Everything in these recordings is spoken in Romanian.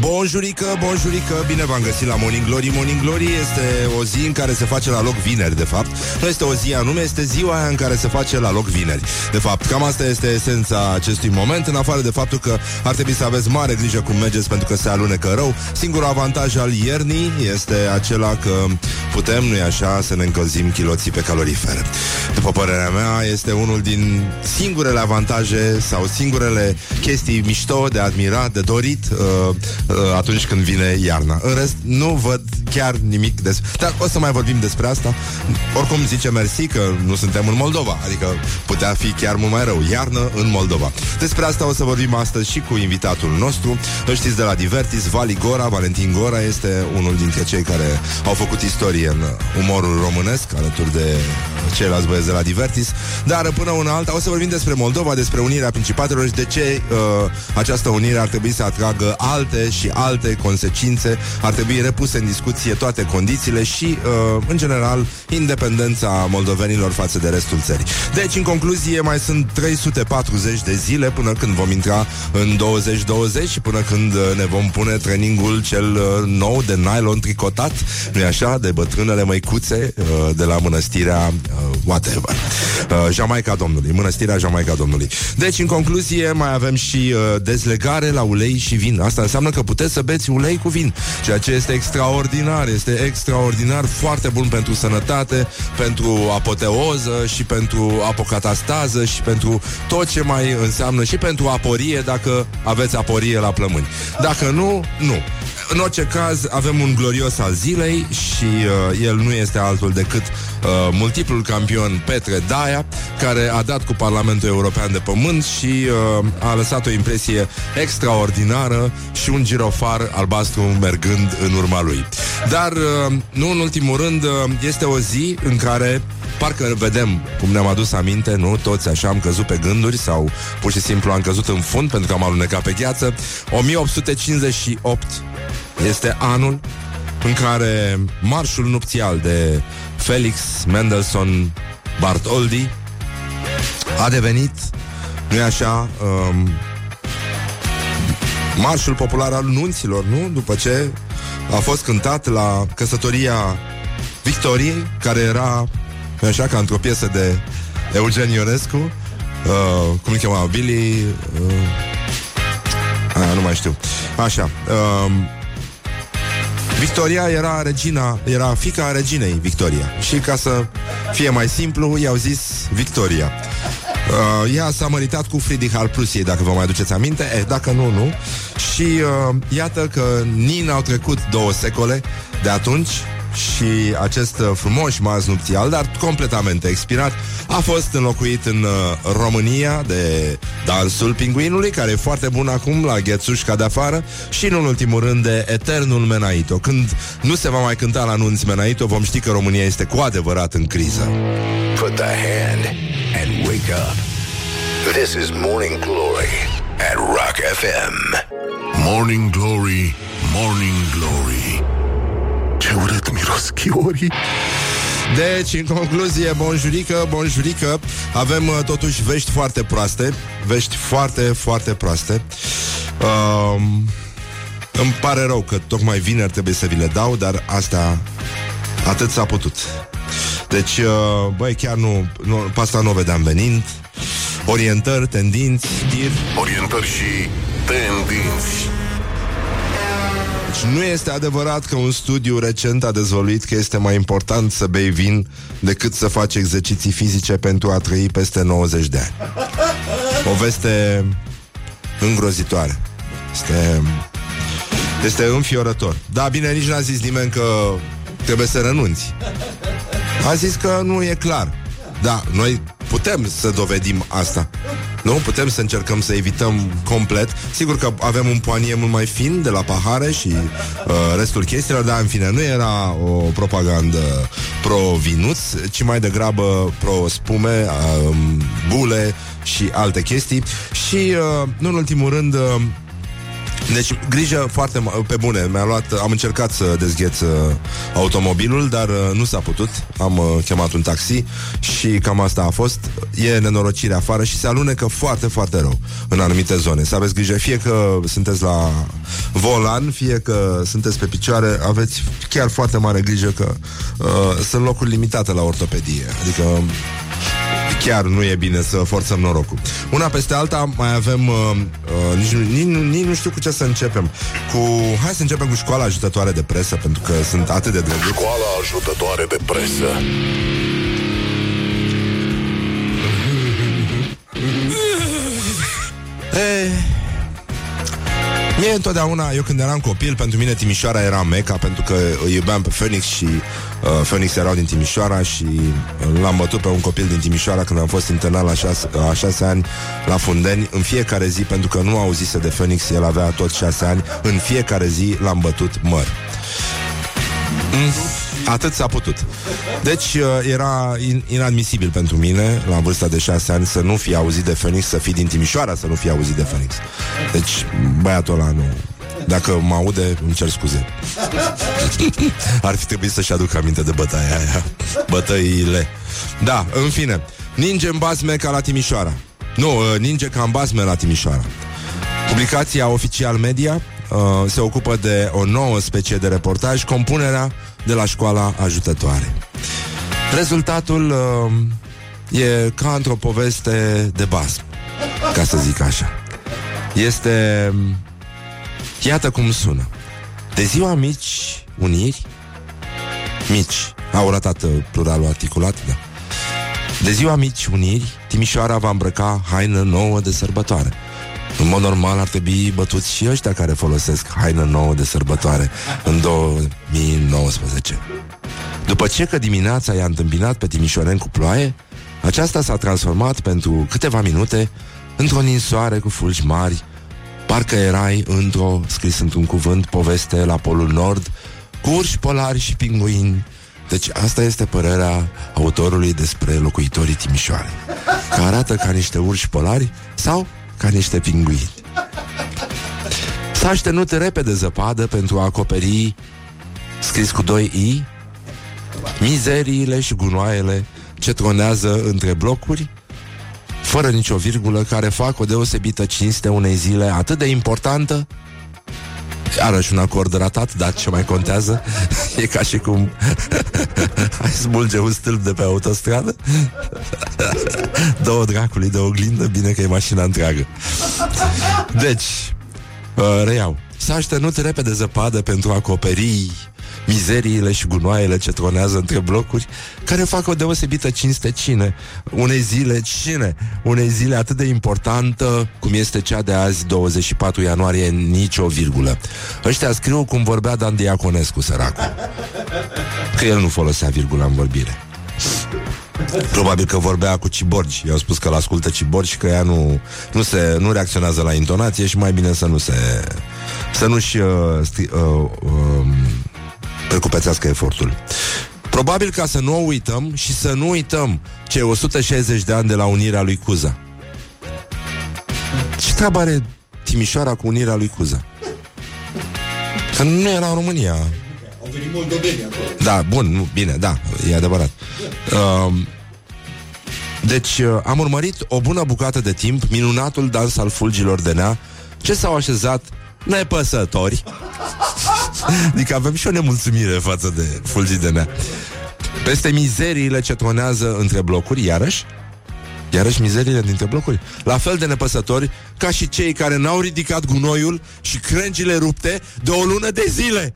Bonjurică, bonjurică, bine v-am găsit la Morning Glory. Morning Glory este o zi în care se face la loc vineri, de fapt. Nu este o zi anume, este ziua aia în care se face la loc vineri. De fapt, cam asta este esența acestui moment În afară de faptul că ar trebui să aveți mare grijă cum mergeți pentru că se alunecă rău. Singurul avantaj al iernii este acela că putem, nu-i așa, să ne încălzim chiloții pe calorifere După părerea mea, este unul din singurele avantaje sau singurele chestii mișto de admirat, de dorit uh, uh, atunci când vine iarna. În rest, nu văd chiar nimic despre... Dar o să mai vorbim despre asta. Oricum zice mersi că nu suntem în Moldova, adică putea fi chiar mult mai rău. Iarnă în Moldova. Despre asta o să vorbim astăzi și cu invitatul nostru. Îl știți de la Divertis, Vali Gora, Valentin Gora este unul dintre cei care au făcut istorie în umorul românesc, alături de ceilalți băieți de la Divertis. Dar până una alta o să vorbim despre Moldova, despre unirea principatelor și de ce uh, această unire ar trebui să atragă alte și alte consecințe. Ar trebui repuse în discuție toate condițiile și, uh, în general, independența moldovenilor față de restul țării. Deci, în concluzie, mai sunt 340 de zile până când vom intra în 2020 și până când uh, ne vom pune trainingul cel uh, nou de nylon tricotat, nu așa, de bătrânele măicuțe uh, de la mănăstirea uh, whatever. Uh, Jamaica Domnului, mănăstirea Jamaica Domnului. Deci, în concluzie, mai avem și uh, dezlegare la ulei și vin. Asta înseamnă că puteți să beți ulei cu vin, ceea ce este extraordinar, este extraordinar, foarte bun pentru sănătate, pentru apoteoză și pentru apocatastază și pentru tot ce mai înseamnă și pentru aporie, dacă aveți aporie la plămâni. Dacă nu, nu. În orice caz, avem un glorios al zilei și uh, el nu este altul decât uh, multiplul campion Petre Daia, care a dat cu Parlamentul European de Pământ și uh, a lăsat o impresie extraordinară și un girofar albastru mergând în urma lui. Dar, uh, nu în ultimul rând, uh, este o zi în care Parcă vedem cum ne-am adus aminte, nu? Toți așa am căzut pe gânduri sau pur și simplu am căzut în fund pentru că am alunecat pe gheață. 1858 este anul în care marșul nupțial de Felix Mendelssohn Bartholdy a devenit, nu așa, um, marșul popular al nunților, nu? După ce a fost cântat la căsătoria Victoriei, care era, nu așa, ca într-o piesă de Eugen Ionescu, uh, cum îl chema, Billy... Uh, a, nu mai știu. Așa. Uh, Victoria era regina, era fica reginei Victoria. Și ca să fie mai simplu, i-au zis Victoria. Uh, ea s-a măritat cu Friedrich al Prusiei, dacă vă mai aduceți aminte. Eh, dacă nu, nu. Și uh, iată că nin au trecut două secole de atunci și acest uh, frumos mas nupțial, dar completamente expirat, a fost înlocuit în uh, România de dansul pinguinului, care e foarte bun acum la ghețușca de afară și, în ultimul rând, de Eternul Menaito. Când nu se va mai cânta la nunți Menaito, vom ști că România este cu adevărat în criză. Put the hand and wake up. This is Morning Glory at Rock FM. Morning Glory, Morning Glory Ce urât miros chiorii. Deci, în concluzie, bonjurică, bonjurică Avem uh, totuși vești foarte proaste Vești foarte, foarte proaste. Um, Îmi pare rău că tocmai vineri trebuie să vi le dau Dar asta atât s-a putut. Deci, uh, băi, chiar nu, nu Pe asta nu o vedeam venind. Orientări, tendinți, tir Orientări și tendinți Deci nu este adevărat că un studiu recent a dezvăluit că este mai important să bei vin decât să faci exerciții fizice pentru a trăi peste 90 de ani. O veste îngrozitoare. Este, este înfiorător. Da, bine, nici n-a zis nimeni că trebuie să renunți. A zis că nu e clar. Da, noi putem să dovedim asta. Nu? Putem să încercăm să evităm complet. Sigur că avem un poanie mult mai fin de la pahare și uh, restul chestiilor, dar în fine, nu era o propagandă pro-vinuț, ci mai degrabă pro-spume, uh, bule și alte chestii. Și, uh, nu în ultimul rând, uh, Deci, grijă foarte ma- pe bune. Mi-a luat, am încercat să dezgheț uh, automobilul, dar uh, nu s-a putut. Am uh, chemat un taxi și cam asta a fost. E nenorocire afară și se alunecă foarte, foarte rău în anumite zone. Să aveți grijă, fie că sunteți la volan, fie că sunteți pe picioare, aveți chiar foarte mare grijă că uh, sunt locuri limitate la ortopedie. Adică chiar nu e bine să forțăm norocul. Una peste alta mai avem, uh, uh, nici, nici, nici nu știu cu ce să începem. Cu, hai să începem cu școala ajutătoare de presă, pentru că sunt atât de drăguți. Școala ajutătoare de presă. E, Mie întotdeauna, eu când eram copil, pentru mine Timișoara era Meca, pentru că îi iubeam pe Phoenix și uh, Phoenix erau din Timișoara și uh, l-am bătut pe un copil din Timișoara când am fost internat la șase, la șase ani la Fundeni, în fiecare zi, pentru că nu auzise de Phoenix, el avea tot șase ani, în fiecare zi l-am bătut măr. Mm, atât s-a putut. Deci uh, era in- inadmisibil pentru mine, la vârsta de șase ani, să nu fi auzit de Phoenix, să fii din Timișoara, să nu fi auzit de Phoenix. Deci, băiatul ăla nu... Dacă mă aude, îmi cer scuze. Ar fi trebuit să-și aduc aminte de bătaia aia. Bătăile. Da, în fine. Ninge în basme ca la Timișoara. Nu, uh, ninge ca în basme la Timișoara. Publicația Oficial Media uh, se ocupă de o nouă specie de reportaj, compunerea de la școala ajutătoare. Rezultatul uh, e ca într-o poveste de basm, ca să zic așa. Este... Iată cum sună. De ziua mici uniri, mici, au ratat uh, pluralul articulat, da. De ziua mici uniri, Timișoara va îmbrăca haină nouă de sărbătoare. În mod normal ar trebui bătuți și ăștia care folosesc haină nouă de sărbătoare în 2019. După ce că dimineața i-a întâmpinat pe Timișoren cu ploaie, aceasta s-a transformat pentru câteva minute într-o ninsoare cu fulgi mari, parcă erai într-o, scris într-un cuvânt, poveste la Polul Nord, cu urși polari și pinguini. Deci asta este părerea autorului despre locuitorii Timișoare, că arată ca niște urși polari sau ca niște pinguini. S-a aștenut repede zăpadă pentru a acoperi, scris cu doi i, mizeriile și gunoaiele ce tronează între blocuri, fără nicio virgulă, care fac o deosebită cinste unei zile atât de importantă. Iarăși un acord ratat, dar ce mai contează? E ca și cum Ai smulge un stâlp de pe autostradă. Două dracului de oglindă Bine că e mașina întreagă. Deci uh, Reiau. S-a aștenut repede zăpadă pentru a acoperi mizeriile și gunoaiele ce tronează între blocuri, care fac o deosebită cinste cine, unei zile cine, unei zile atât de importantă cum este cea de azi, 24 ianuarie, nicio virgulă. Ăștia scriu cum vorbea Dan Diaconescu, săracul. Că el nu folosea virgula în vorbire. Probabil că vorbea cu Ciborgi I-au spus că l-ascultă Ciborgi și că ea nu, nu, se, nu reacționează la intonație Și mai bine să nu se Să nu-și uh, sti, uh, uh, Precupețească efortul Probabil ca să nu o uităm Și să nu uităm Cei 160 de ani de la unirea lui Cuza Ce treabă are Timișoara cu unirea lui Cuza? Că nu era în România Au venit moldoveni acolo. da, bun, nu, bine, da, e adevărat. Uh, deci, uh, am urmărit o bună bucată de timp minunatul dans al fulgilor de nea, ce s-au așezat nepăsători. adică avem și o nemulțumire față de fulgii de nea. Peste mizeriile ce tronează între blocuri, iarăși, Iarăși mizeriile dintre blocuri La fel de nepăsători ca și cei care n-au ridicat gunoiul Și crengile rupte de o lună de zile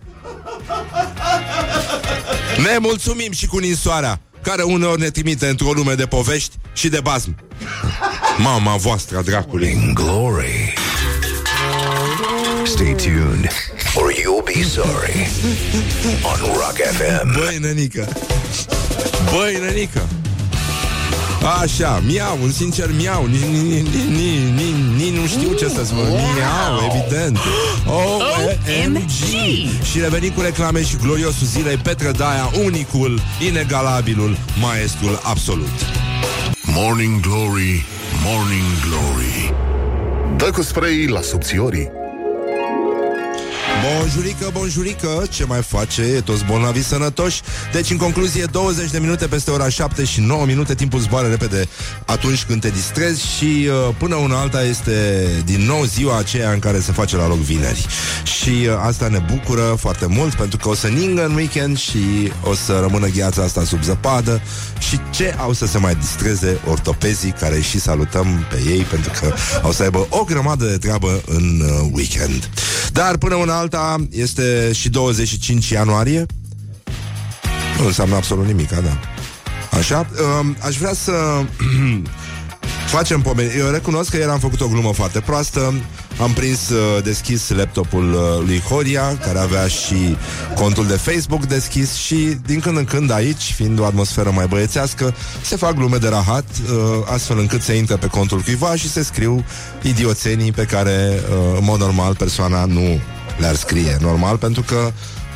ne mulțumim și cu ninsoarea Care uneori ne trimite într-o lume de povești Și de bazm Mama voastră a dracului Morning Glory. Stay tuned, or you'll be sorry. On Rock FM. Băi, nenică. Băi, nenică. Așa, miau, un sincer miau. Nici ni, ni, ni, ni, ni, nu știu ce să spun. Miau, evident. OMG Și revenim cu reclame și gloriosul zilei Petre Daia, unicul, inegalabilul Maestrul absolut. Morning Glory, Morning Glory. Dă cu spray la subțiorii Bonjurică, bonjurică, ce mai face? E toți bolnavi sănătoși. Deci, în concluzie, 20 de minute peste ora 7 și 9 minute Timpul zboară repede atunci când te distrezi Și uh, până una alta este din nou ziua aceea în care se face la loc vineri. Și uh, asta ne bucură foarte mult Pentru că o să ningă în weekend Și o să rămână gheața asta sub zăpadă. Și ce au să se mai distreze ortopezii Care și salutăm pe ei Pentru că au să aibă o grămadă de treabă în uh, weekend. Dar până una alta este și 25 ianuarie Nu înseamnă absolut nimic, da Așa, um, aș vrea să facem pomeni. Eu recunosc că ieri am făcut o glumă foarte proastă. Am prins uh, deschis laptopul uh, lui Horia, care avea și contul de Facebook deschis și din când în când aici, fiind o atmosferă mai băiețească, se fac glume de rahat, uh, astfel încât se intre pe contul cuiva și se scriu idioțenii pe care, uh, în mod normal, persoana nu le-ar scrie. Normal, pentru că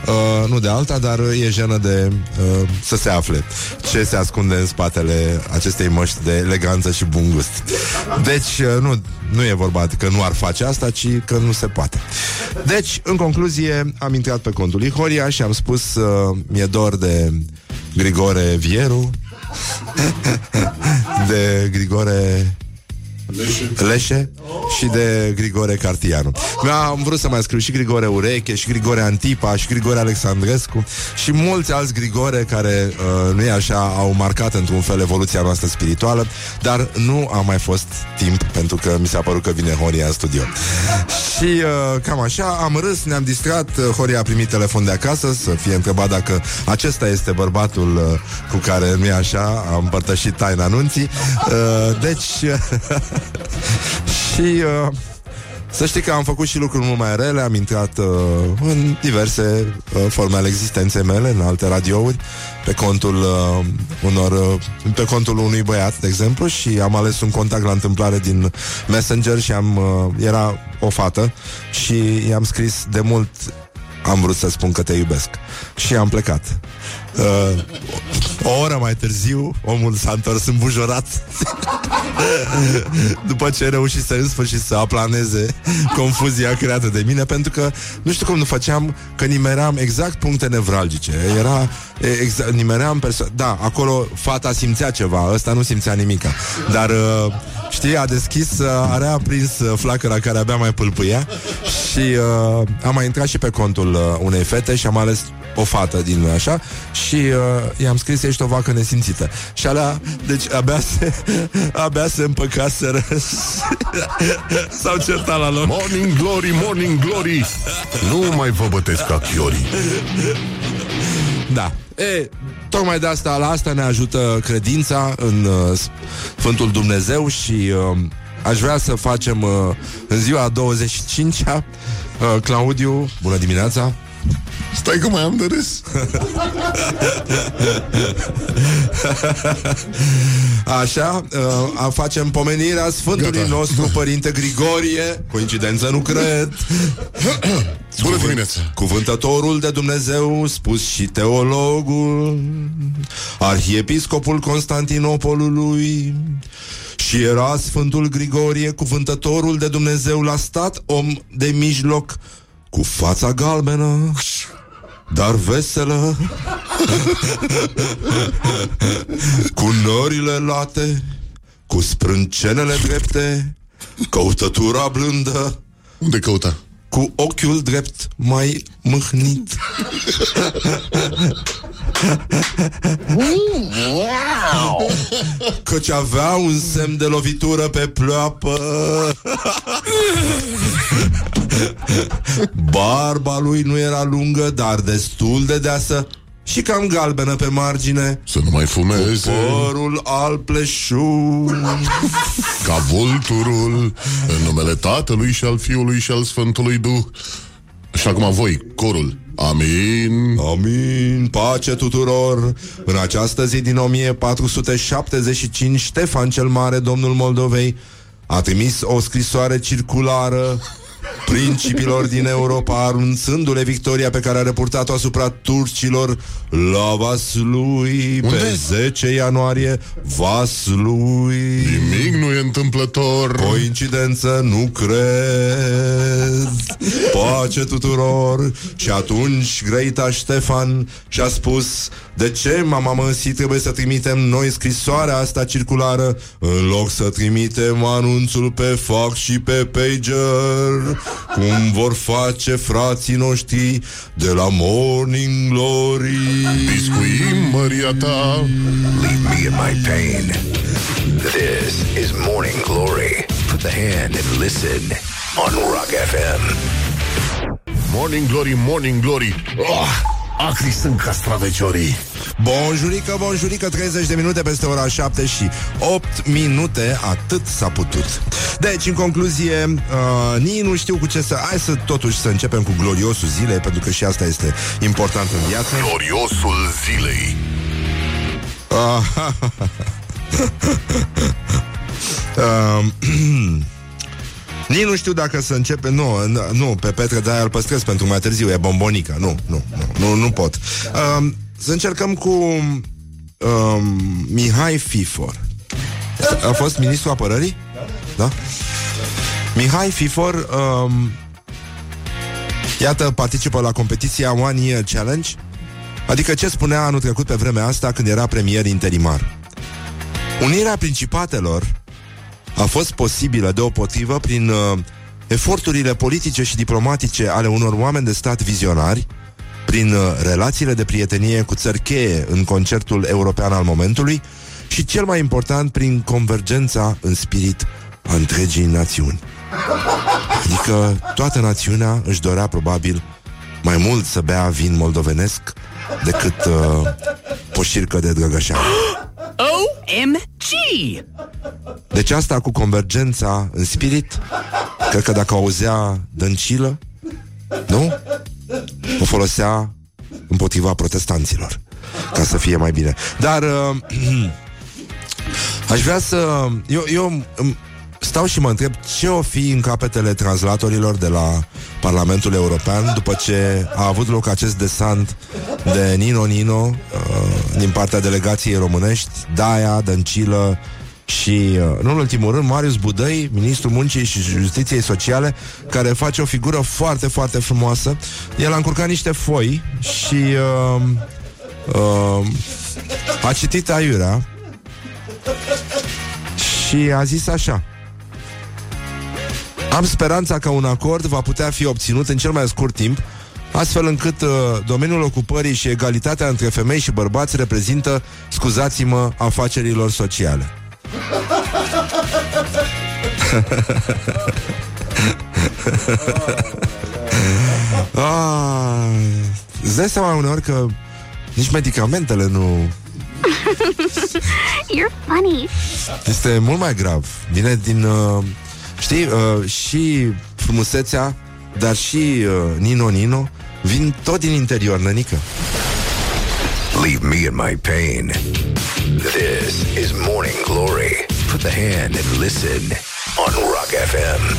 Uh, nu de alta, dar e jenă de uh, să se afle ce se ascunde în spatele acestei măști de eleganță și bun gust. Deci, uh, nu, nu e vorba că nu ar face asta, ci că nu se poate. Deci, în concluzie, am intrat pe contul lui Horia și am spus uh, mi-e dor de Grigore Vieru, de Grigore Leșe. Leșe și de Grigore Cartianu. Am vrut să mai scriu și Grigore Ureche, și Grigore Antipa, și Grigore Alexandrescu și mulți alți Grigore care, uh, nu e așa, au marcat într-un fel evoluția noastră spirituală, dar nu a mai fost timp pentru că mi s-a părut că vine Horia în studio. și uh, cam așa, am râs, ne-am distrat, uh, Horia a primit telefon de acasă să fie întrebat dacă acesta este bărbatul uh, cu care, nu e așa, am împărtășit taina anunții. Uh, deci... și uh, să știi că am făcut și lucruri mult mai rele, am intrat uh, în diverse uh, forme ale existenței mele, în alte radiouri, pe contul uh, unor, uh, pe contul unui băiat, de exemplu, și am ales un contact la întâmplare din Messenger și am, uh, era o fată și i-am scris de mult am vrut să spun că te iubesc. Și am plecat. Uh, o oră mai târziu, omul s-a întors îmbujorat după ce reușise în sfârșit să aplaneze confuzia creată de mine, pentru că nu știu cum nu făceam, că nimeream exact puncte nevralgice. Era exact, nimeream perso- Da, acolo fata simțea ceva, ăsta nu simțea nimica. Dar uh, știi, a deschis, uh, are aprins uh, flacăra care abia mai pâlpâia și uh, am mai intrat și pe contul uh, unei fete și am ales o fată din așa? Și uh, i-am scris ești o vacă nesimțită. Și alea, deci abia se, abia se împăcaseră S-au certat la loc. Morning Glory, Morning Glory. Nu mai vă bătesc ca chiorii. Da. E, tocmai de asta, la asta ne ajută credința în uh, Sfântul Dumnezeu și uh, aș vrea să facem uh, în ziua 25-a uh, Claudiu, bună dimineața Stai că mai am de râs. Așa, uh, facem pomenirea Sfântului Gata. nostru Părinte Grigorie. Coincidență nu cred. Bună dimineața. Cuvântătorul de Dumnezeu, spus și teologul, arhiepiscopul Constantinopolului, și era Sfântul Grigorie, cuvântătorul de Dumnezeu, la stat om de mijloc, cu fața galbenă, dar veselă, cu norile late, cu sprâncenele drepte, căutătura blândă, Unde căuta? cu ochiul drept mai mâhnit. Căci avea un semn de lovitură pe pleoapă. Barba lui nu era lungă, dar destul de deasă și cam galbenă pe margine. Să nu mai fumeze Părul al pleșu. Ca vulturul În numele Tatălui și al Fiului și al Sfântului Duh Și acum voi, corul Amin Amin, pace tuturor! În această zi din 1475, Ștefan cel Mare, domnul Moldovei, a trimis o scrisoare circulară principilor din Europa, arunțându-le victoria pe care a repurtat-o asupra turcilor la Vaslui Unde? pe 10 ianuarie. Vaslui. Nimic nu e întâmplător. Coincidență, nu cred Pace tuturor Și atunci Greita Ștefan Și-a spus De ce, mama măsi, trebuie să trimitem noi Scrisoarea asta circulară În loc să trimitem anunțul Pe fax și pe pager Cum vor face frații noștri De la Morning Glory Biscuim, Maria ta. Leave me in my pain. This is Morning Glory. Put the hand and listen on Rock FM. Morning glory, morning glory. Oh, acri sunt castraveciorii. Bonjurică, bonjurică, 30 de minute peste ora 7 și 8 minute, atât s-a putut. Deci, în concluzie, uh, nici nu știu cu ce să... Hai să totuși să începem cu gloriosul zilei, pentru că și asta este important în viață. Gloriosul zilei. Uh, uh, nici nu știu dacă să începe Nu, n- nu, pe Petre de îl păstrez pentru mai târziu E bombonica, nu, nu, nu, nu, nu pot uh, Să încercăm cu uh, Mihai Fifor A fost ministrul apărării? Da? Mihai Fifor um, Iată, participă la competiția One Year Challenge Adică ce spunea anul trecut pe vremea asta Când era premier interimar Unirea principatelor a fost posibilă deopotrivă prin uh, eforturile politice și diplomatice ale unor oameni de stat vizionari, prin uh, relațiile de prietenie cu țări cheie în concertul european al momentului și, cel mai important, prin convergența în spirit a întregii națiuni. Adică toată națiunea își dorea probabil mai mult să bea vin moldovenesc decât uh, poșircă de drăgășean. OMG! Deci asta cu convergența în spirit, cred că dacă auzea dăncilă, nu? O folosea împotriva protestanților, ca să fie mai bine. Dar uh, aș vrea să... Eu, eu îmi stau și mă întreb ce o fi în capetele translatorilor de la Parlamentul European după ce a avut loc acest desant de Nino Nino uh, din partea delegației românești, Daia, Dăncilă, și, uh, nu în ultimul rând, Marius Budăi, ministrul muncii și justiției sociale, care face o figură foarte, foarte frumoasă. El a încurcat niște foi și uh, uh, a citit aiurea și a zis așa. Am speranța că un acord va putea fi obținut în cel mai scurt timp, astfel încât uh, domeniul ocupării și egalitatea între femei și bărbați reprezintă, scuzați-mă, afacerilor sociale. ah, îți dai seama uneori că nici medicamentele nu... You're funny. Este mult mai grav. Vine din... Uh, știi, uh, și frumusețea, dar și uh, Nino Nino vin tot din interior, nănică. Leave me in my pain. This is Morning Glory. Put the hand and listen on Rock FM.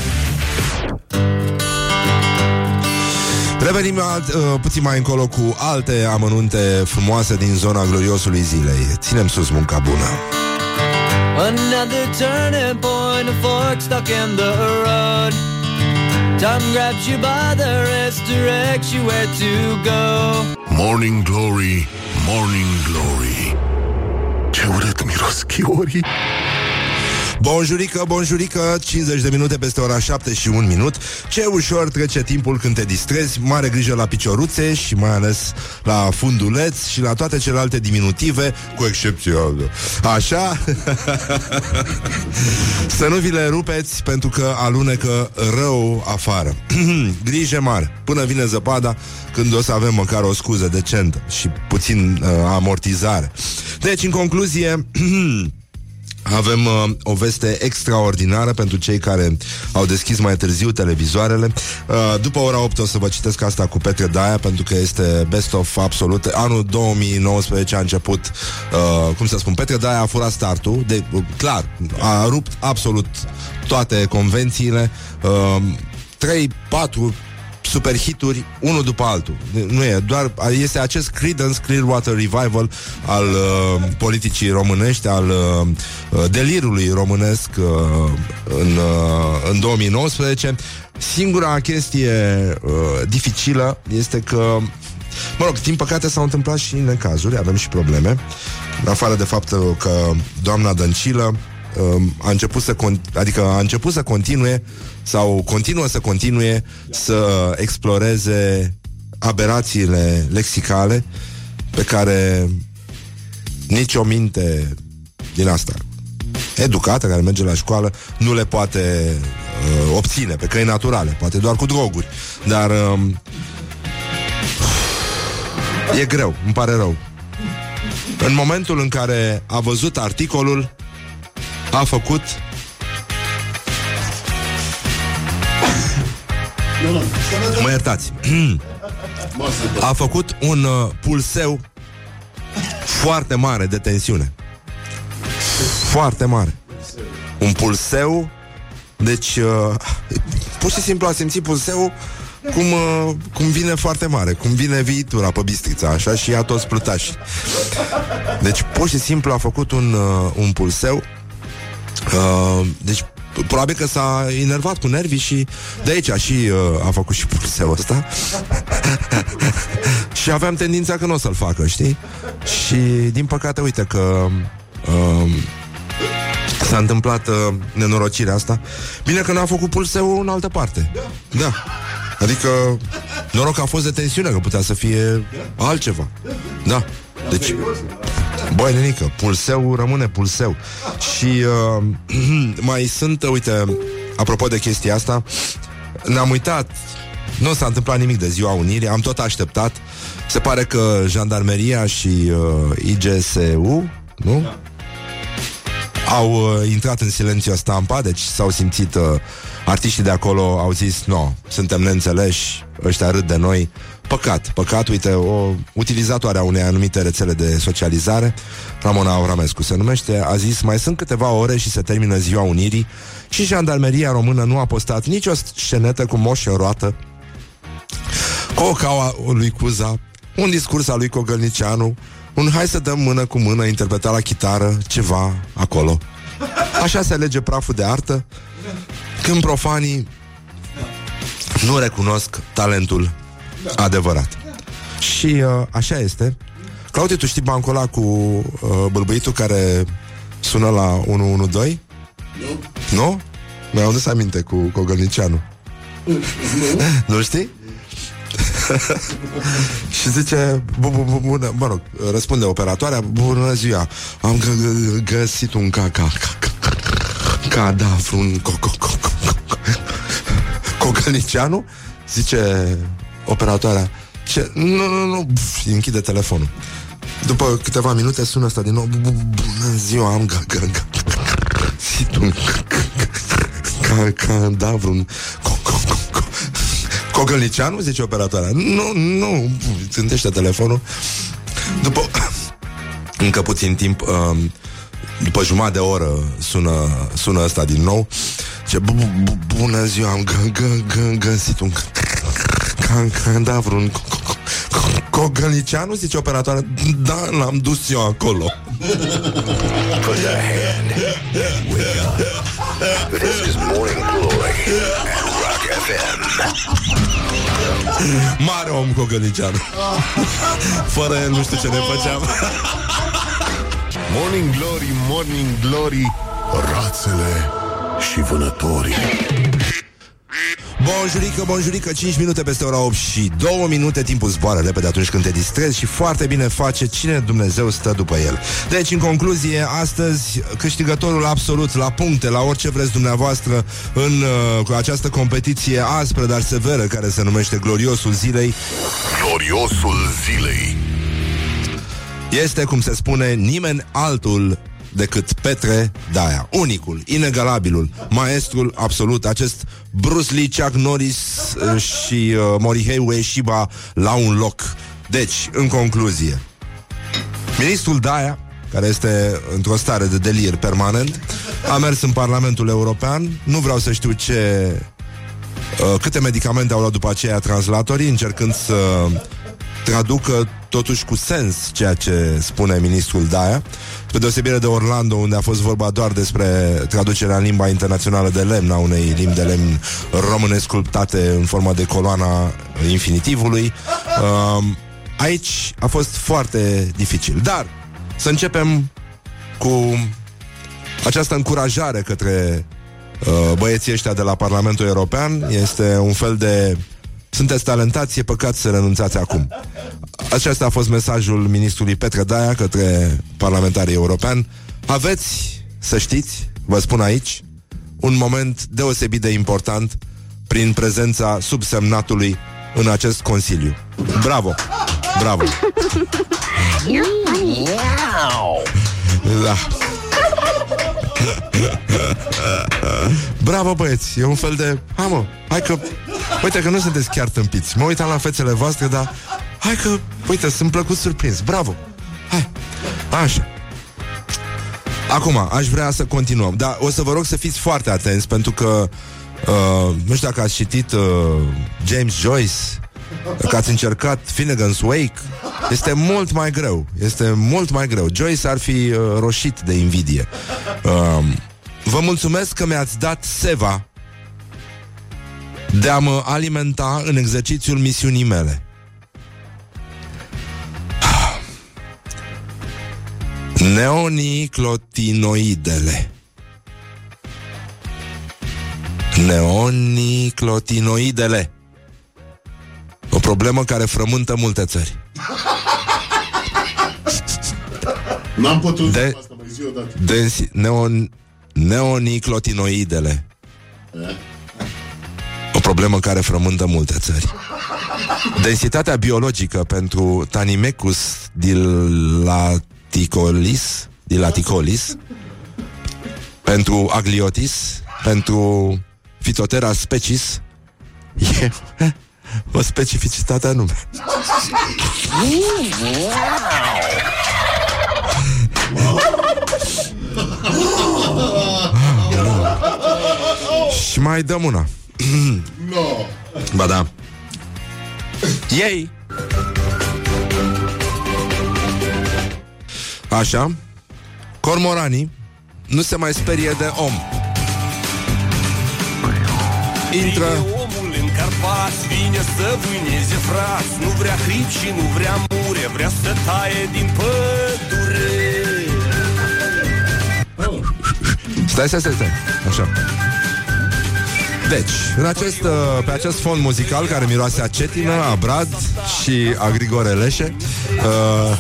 Revenim alt, uh, puțin mai încolo cu alte amănunte frumoase din zona gloriosului zilei. Ținem sus munca bună. Another turning point, a fork stuck in the road. Time grabs you by the wrist, directs you where to go. Morning glory, morning glory. Ce urât. Bonjurică, bonjurică, 50 de minute peste ora 7 și 1 minut. Ce ușor trece timpul când te distrezi Mare grijă la picioruțe și mai ales la funduleț Și la toate celelalte diminutive Cu excepția Așa? Să nu vi le rupeți pentru că alunecă rău afară. Grijă mare. Până vine zăpada Când o să avem măcar o scuză decentă Și puțin uh, amortizare. Deci, în concluzie Avem uh, o veste extraordinară pentru cei care au deschis mai târziu televizoarele. Uh, după ora 8 o să vă citesc asta cu Petre Daia pentru că este best of absolut. Anul 2019 a început, uh, cum să spun, Petre Daia a furat startul, de, uh, clar, a rupt absolut toate convențiile. Uh, 3, 4 superhituri, unul după altul. Nu e, doar este acest Creedence Clearwater Revival al uh, politicii românești, al uh, delirului românesc uh, în, uh, în 2019. Singura chestie uh, dificilă este că Mă rog, din păcate s-au întâmplat și necazuri, avem și probleme. În afară de faptul că doamna Dăncilă um, a început să con- adică a început să continue sau continuă să continue să exploreze aberațiile lexicale pe care nici o minte din asta educată, care merge la școală, nu le poate uh, obține pe căi naturale, poate doar cu droguri. Dar uh, e greu, îmi pare rău. În momentul în care a văzut articolul, a făcut Mă iertați. A făcut un uh, pulseu Foarte mare de tensiune. Foarte mare. Un pulseu Deci uh, Pur și simplu a simțit pulseu cum, uh, cum vine foarte mare Cum vine viitura pe bistrița Așa și a toți plutași. Deci pur și simplu a făcut un, uh, un pulseu. Uh, Deci probabil că s-a enervat cu nervii și de aici și uh, a făcut și pulseul ăsta. și aveam tendința că nu o să-l facă, știi? Și din păcate, uite că uh, s-a întâmplat uh, nenorocirea asta. Bine că n-a făcut pulseul în altă parte. Da. Adică noroc că a fost de tensiune, că putea să fie altceva. Da. Deci, băi, nenică, pulseu rămâne pulseu. Și uh, mai sunt, uite, apropo de chestia asta, ne-am uitat, nu s-a întâmplat nimic de ziua Unirii, am tot așteptat. Se pare că jandarmeria și uh, IGSU, nu? Da. Au uh, intrat în silențiu stampa, deci s-au simțit uh, artiștii de acolo au zis, no, suntem neînțeleși, ăștia râd de noi, Păcat, păcat, uite, o utilizatoare a unei anumite rețele de socializare, Ramona Auramescu se numește, a zis, mai sunt câteva ore și se termină ziua Unirii și jandarmeria română nu a postat nicio scenetă cu moș în roată, cu o caua lui Cuza, un discurs al lui Cogălnicianu, un hai să dăm mână cu mână interpretat la chitară, ceva acolo. Așa se alege praful de artă, când profanii nu recunosc talentul adevărat. Și uh, așa este. Claudiu, tu știi bancul ăla cu uh, bâlbâitul care sună la 112? Nu. Nu? Mi-am dus aminte cu Cogălnicianu. nu știi? și zice bună, mă rog, răspunde operatoarea Bună ziua, am găsit un caca Cadavru un Cogălnicianu Zice operatoarea. Ce? Nu, nu, nu, Pf, închide telefonul. După câteva minute sună asta din nou. Bună ziua, am un cadavru Cogălnicianu, zice operatoarea. Nu, nu, țintește telefonul. După Încă puțin timp um, După jumătate de oră sună, sună asta din nou. Ce bună ziua, am găsit un da, vreun Cogălnicianu, zice operatoarea Da, l-am dus eu acolo. Put the hand Wake up This is Morning Glory At Rock FM Mare om Cogălnicianu. Fără el nu știu ce ne făceam. Morning Glory, Morning Glory Rațele și vânătorii Bonjurică, bonjurică, 5 minute peste ora 8 și 2 minute. Timpul zboară repede atunci când te distrezi Și foarte bine face cine Dumnezeu stă după el. Deci, în concluzie, astăzi Câștigătorul absolut la puncte La orice vreți dumneavoastră În uh, cu această competiție aspră, dar severă Care se numește Gloriosul Zilei. Gloriosul Zilei. Este, cum se spune, nimeni altul decât Petre Daia. Unicul, inegalabilul, maestrul absolut, acest Bruce Lee, Chuck Norris uh, și uh, Morihei Ueshiba la un loc. Deci, în concluzie, ministrul Daia, care este într-o stare de delir permanent, a mers în Parlamentul European, nu vreau să știu ce uh, câte medicamente au luat după aceea translatorii, încercând să traducă totuși cu sens ceea ce spune ministrul Daia, pe deosebire de Orlando, unde a fost vorba doar despre traducerea în limba internațională de lemn a unei limbi de lemn române sculptate în forma de coloana infinitivului. Uh, aici a fost foarte dificil. Dar să începem cu această încurajare către uh, băieții ăștia de la Parlamentul European. Este un fel de sunteți talentați, e păcat să renunțați acum. Acesta a fost mesajul ministrului Petre Daia către parlamentarii europeni. Aveți, să știți, vă spun aici, un moment deosebit de important prin prezența subsemnatului în acest consiliu. Bravo! Bravo! Da. Bravo băieți, e un fel de Hai mă, hai că Uite că nu sunteți chiar tâmpiți. Mă uitam la fețele voastre, dar Hai că, uite, sunt plăcut surprins. Bravo, hai, așa. Acum, aș vrea să continuăm Dar o să vă rog să fiți foarte atenți Pentru că uh, Nu știu dacă ați citit uh, James Joyce Dacă ați încercat Finnegan's Wake? Este mult mai greu. Este mult mai greu. Joyce ar fi uh, roșit de invidie. Uh, Vă mulțumesc că mi-ați dat seva de a mă alimenta în exercițiul misiunii mele. Neoniclotinoidele. Neoniclotinoidele O problemă care frământă multe țări. N-am putut De- asta mai zi odată. Densi- neon, neoniclotinoidele. O problemă care frământă multe țări. Densitatea biologică pentru Tanimecus dilaticolis Dilaticolis Pentru Agliotis Pentru Phytothera species E o specificitate anume Și mai dăm una. No. Ba da. Ei. Așa. Cormoranii Nu se mai sperie de om. Intră Omul în Carpați vine să vâneze frați. Nu vrea hrip și nu vrea mure Vrea să taie din pădure. Stai, stai, stai, stai. Așa. Deci, în acest, uh, pe acest fond muzical care miroase a cetină, a brad și a Grigore Leșe uh,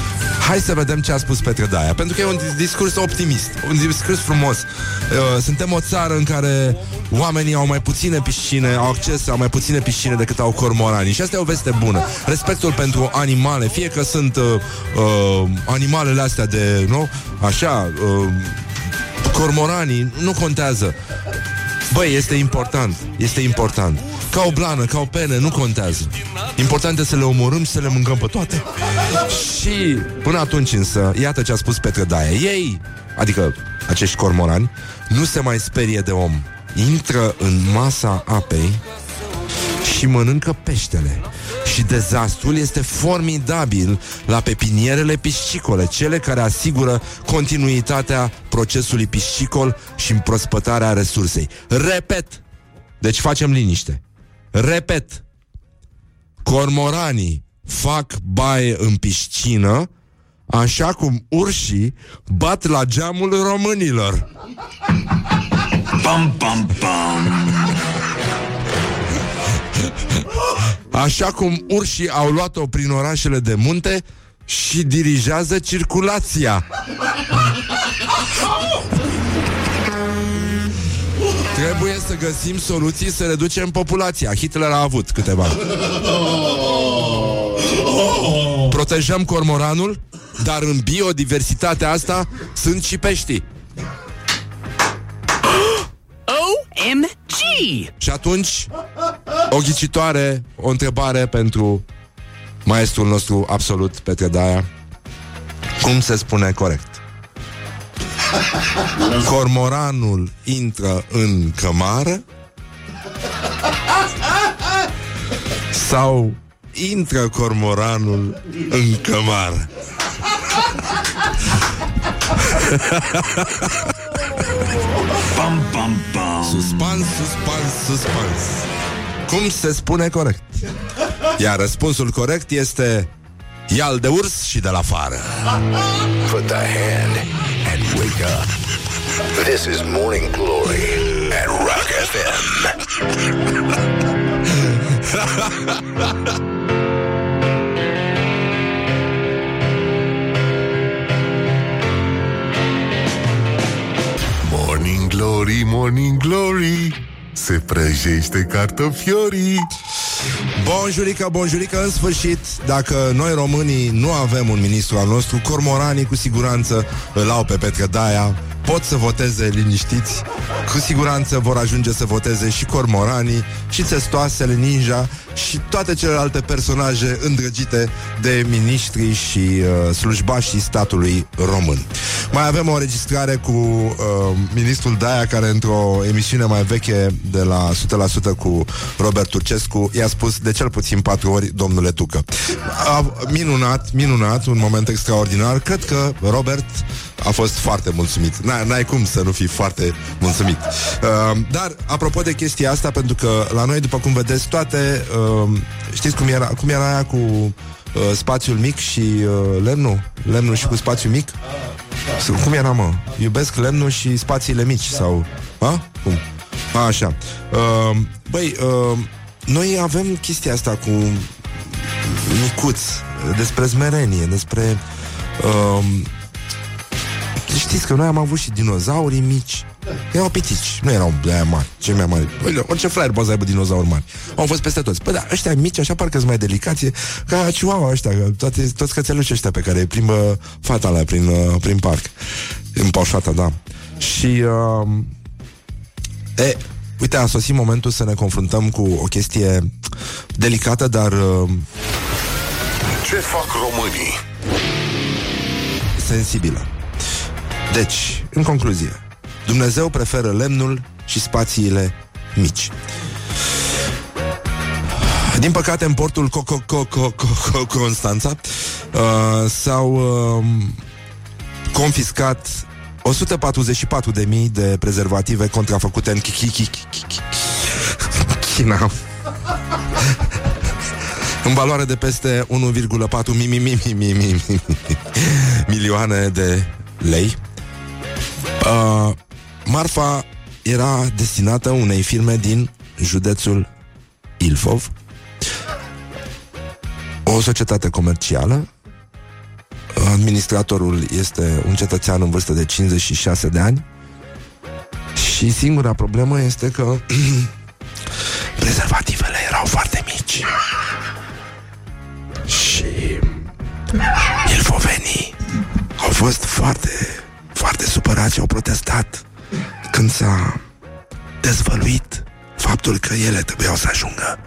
Hai să vedem ce a spus Petre Daia Pentru că e un discurs optimist Un discurs frumos. Uh, Suntem o țară în care Oamenii au mai puține piscine Au acces la mai puține piscine decât au cormoranii. Și asta e o veste bună. Respectul pentru animale Fie că sunt uh, uh, animalele astea de Nu? Așa uh, Cormoranii Nu contează. Băi, este important, este important Ca o blană, ca o pene, nu contează. Important este să le omorâm și să le mâncăm pe toate. Și până atunci însă Iată ce a spus Petre Daia. Ei, adică acești cormorani Nu se mai sperie de om. Intră în masa apei Și mănâncă peștele. Și dezastrul este formidabil la pepinierele piscicole, cele care asigură continuitatea procesului piscicol și împrospătarea resursei. Repet, deci facem liniște. Repet, cormoranii fac baie în piscină așa cum urșii bat la geamul românilor. Bum, bum, bum. Așa cum urșii au luat-o prin orașele de munte și dirigează circulația. Trebuie să găsim soluții să reducem populația. Hitler a avut câteva. Protejăm cormoranul, dar în biodiversitatea asta sunt și peștii. OMG! Și atunci, o ghicitoare, o întrebare pentru maestrul nostru absolut, Petre Daia. Cum se spune corect? Cormoranul intră în cămară sau intră cormoranul în cămară. Bum, bum, bum. Suspans, suspans, suspans. Cum se spune corect? Iar răspunsul corect este Ial de urs și de la fară Put the hand and wake up. This is Morning Glory at Rock FM. Morning Glory, Morning Glory Se prăjește cartofiorii. Bonjurică, bonjurică, în sfârșit Dacă noi românii nu avem un ministru al nostru Cormoranii cu siguranță îl au pe Petre Daia. Pot să voteze liniștiți. Cu siguranță vor ajunge să voteze și cormoranii Și testoasele ninja Și toate celelalte personaje îndrăgite De miniștri și uh, slujbașii statului român Mai avem o înregistrare cu uh, ministrul Daia Care într-o emisiune mai veche De la 100% cu Robert Turcescu I-a spus de cel puțin patru ori Domnule Tucă a, Minunat, minunat, un moment extraordinar Cred că Robert a fost foarte mulțumit. N- n-ai cum să nu fii foarte mulțumit. Uh, dar, apropo de chestia asta, pentru că la noi, după cum vedeți, toate... Uh, știți cum era, cum era aia cu uh, spațiul mic și uh, lemnul? Lemnul și cu spațiul mic? Sau Cum era, mă? Iubesc lemnul și spațiile mici, sau... A? Cum? A, așa. Uh, băi, uh, noi avem chestia asta cu micuț, despre smerenie, despre... Uh, Știți că noi am avut și dinozaurii mici Erau pitici, nu erau de aia mari Cei mai mari. Băi, Orice fraier poate să aibă dinozauri mari. Au fost peste toți. Păi da, ăștia mici așa parcă sunt mai delicați Ca chihuahua ăștia ca toate, Toți cățeluși ăștia pe care îi plimbă fata la prin, uh, prin parc. În paușata, da. Și uh, E, uite, a sosit momentul să ne confruntăm cu o chestie delicată, dar uh, Ce fac românii? sensibilă. Deci, în concluzie, Dumnezeu preferă lemnul și spațiile mici. Din păcate, în portul Co- Co- Co- Co- Co- Co- Constanța uh, s-au uh, confiscat 144.000 de prezervative contrafăcute în China în valoare de peste 1,4 mi- mi- mi- mi- mi- mi- mi- milioane de lei. Uh, marfa era destinată unei firme din județul Ilfov, o societate comercială. Administratorul este un cetățean în vârstă de 56 de ani și singura problemă este că prezervativele erau foarte mici. Și ilfovenii au fost foarte, foarte supărați și au protestat când s-a dezvăluit faptul că ele trebuiau să ajungă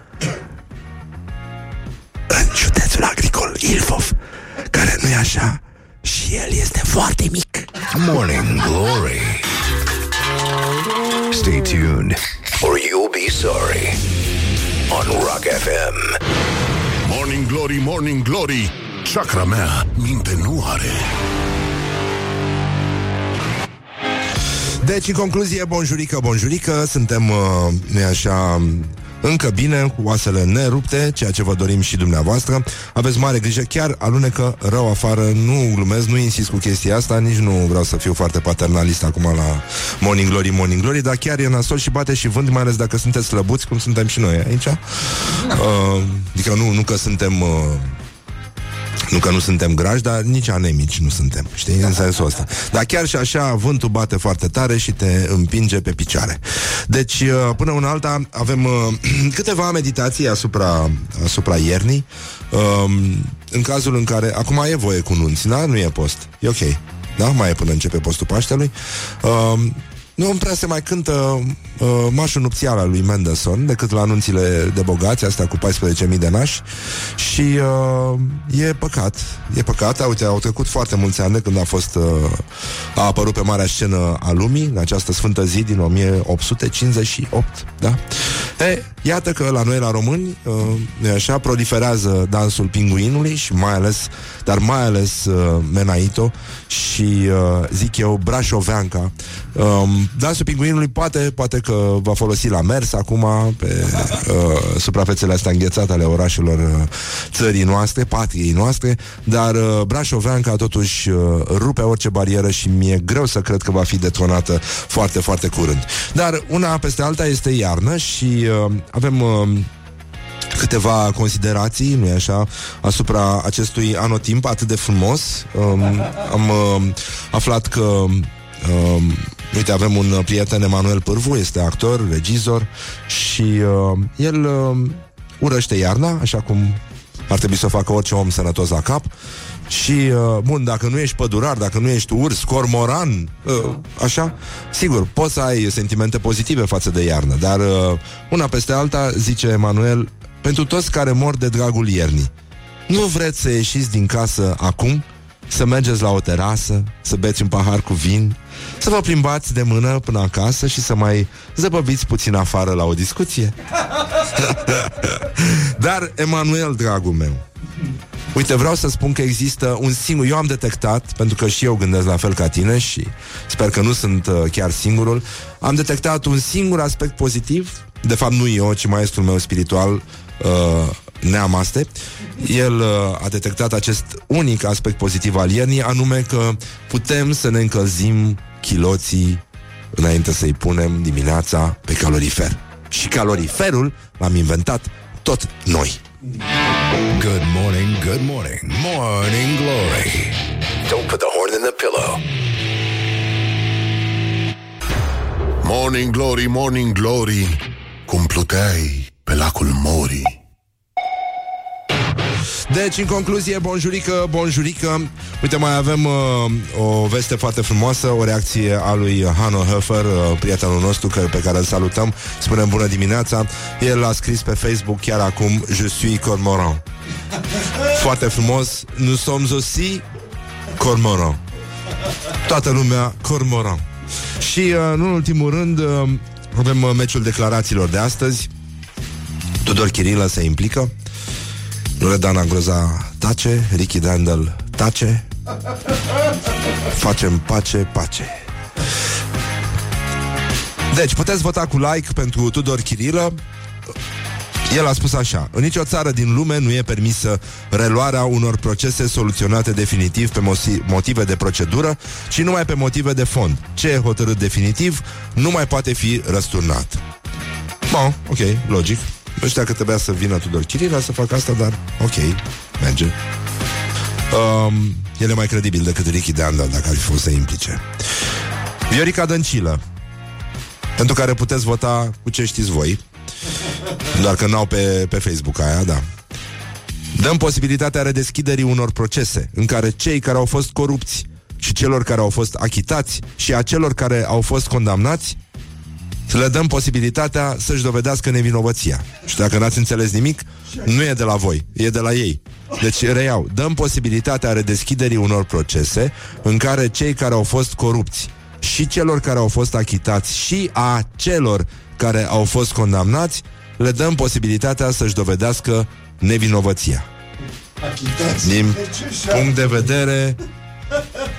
în județul agricol Ilfov, care nu e așa și el este foarte mic. Morning Glory. Stay tuned, or you'll be sorry. On Rock FM. Morning Glory, Morning Glory Chakra mea minte nu are Deci, în concluzie, bonjurică, bonjurică, suntem, uh, nu așa, încă bine, cu oasele nerupte, ceea ce vă dorim și dumneavoastră. Aveți mare grijă, chiar alunecă rău afară, nu glumesc, nu insist cu chestia asta, nici nu vreau să fiu foarte paternalist acum la Morning Glory, Morning Glory, dar chiar e nasol și bate și vânt, mai ales dacă sunteți slăbuți, cum suntem și noi aici. Uh, adică nu, nu că suntem... Uh, nu că nu suntem grași, dar nici anemici nu suntem, știi, în sensul ăsta. Dar chiar și așa, vântul bate foarte tare și te împinge pe picioare. Deci, uh, până una alta, avem uh, câteva meditații asupra, asupra iernii, um, în cazul în care, acum e voie cu nunți, da? Nu e post, e ok, da? Mai e până începe postul Paștelui. Um, nu prea se mai cântă uh, mașul nupțial al lui Mendelssohn decât la anunțile de bogați, asta cu 14.000 de nași și uh, e păcat, e păcat, uite, au trecut foarte mulți ani de când a fost uh, a apărut pe marea scenă a lumii, în această sfântă zi din 1858, da? E, iată că la noi, la români, uh, așa, proliferează dansul pinguinului și mai ales, dar mai ales uh, Menaito și, uh, zic eu, Brașoveanca. Um, dansul pinguinului poate, poate că va folosi la mers acum pe uh, suprafețele astea înghețate ale orașelor uh, țării noastre, patriei noastre, dar uh, Brașoveanca totuși uh, rupe orice barieră și mi-e greu să cred că va fi detonată foarte, foarte curând. Dar una peste alta este iarnă și uh, avem... Uh, câteva considerații, nu-i așa, asupra acestui anotimp atât de frumos. Um, am uh, aflat că um, uite, avem un prieten, Emanuel Pârvu, este actor, regizor și uh, el uh, urăște iarna, așa cum ar trebui să o facă orice om sănătos la cap. Și, uh, bun, dacă nu ești pădurar, dacă nu ești urs, cormoran, uh, așa, sigur, poți să ai sentimente pozitive față de iarnă, dar uh, una peste alta, zice Emanuel, pentru toți care mor de dragul iernii. Nu vreți să ieșiți din casă acum? Să mergeți la o terasă, să beți un pahar cu vin, să vă plimbați de mână până acasă și să mai zăbăviți puțin afară la o discuție? Dar, Emanuel, dragul meu, Uite, vreau să spun că există un singur... Eu am detectat, pentru că și eu gândesc la fel ca tine și sper că nu sunt uh, chiar singurul, am detectat un singur aspect pozitiv, de fapt nu eu, ci maestrul meu spiritual, uh, Neamaste. El uh, a detectat acest unic aspect pozitiv al iernii, anume că putem să ne încălzim chiloții înainte să-i punem dimineața pe calorifer. Și caloriferul l-am inventat tot noi. Good morning, good morning, morning glory. Don't put the horn in the pillow. Morning glory, morning glory Cum pluteai pe lacul Mori. Deci, în concluzie, bonjurică, bonjurică. Uite, mai avem uh, o veste foarte frumoasă O reacție a lui Hanno Höfer uh, Prietenul nostru că, pe care îl salutăm Spunem bună dimineața. El a scris pe Facebook chiar acum Je suis cormoran. Foarte frumos. Nous sommes aussi cormoran Toată lumea cormoran. Și, uh, în ultimul rând uh, Avem uh, meciul declarațiilor de astăzi Tudor Chirilă se implică Loredana Groza tace, Ricky Dandel tace Facem pace, pace Deci, puteți vota cu like pentru Tudor Chirilă el a spus așa În nicio țară din lume nu e permisă reluarea unor procese soluționate definitiv pe motive de procedură, ci numai pe motive de fond. Ce e hotărât definitiv nu mai poate fi răsturnat. Bun, ok, logic. Nu știu dacă trebuia să vină Tudor Chirila să facă asta, dar ok, merge. Um, el e mai credibil decât Ricky Deandel, dacă ar fi fost să implice. Viorica Dăncilă, pentru care puteți vota cu ce știți voi, doar că n-au pe, pe Facebook aia, da. Dăm posibilitatea redeschiderii unor procese în care cei care au fost corupți și celor care au fost achitați și a celor care au fost condamnați să le dăm posibilitatea să-și dovedească nevinovăția. Și dacă n-ați înțeles nimic, nu e de la voi, e de la ei. Deci, reiau, dăm posibilitatea redeschiderii unor procese în care cei care au fost corupți și celor care au fost achitați și a celor care au fost condamnați, le dăm posibilitatea să-și dovedească nevinovăția. Din punct de vedere...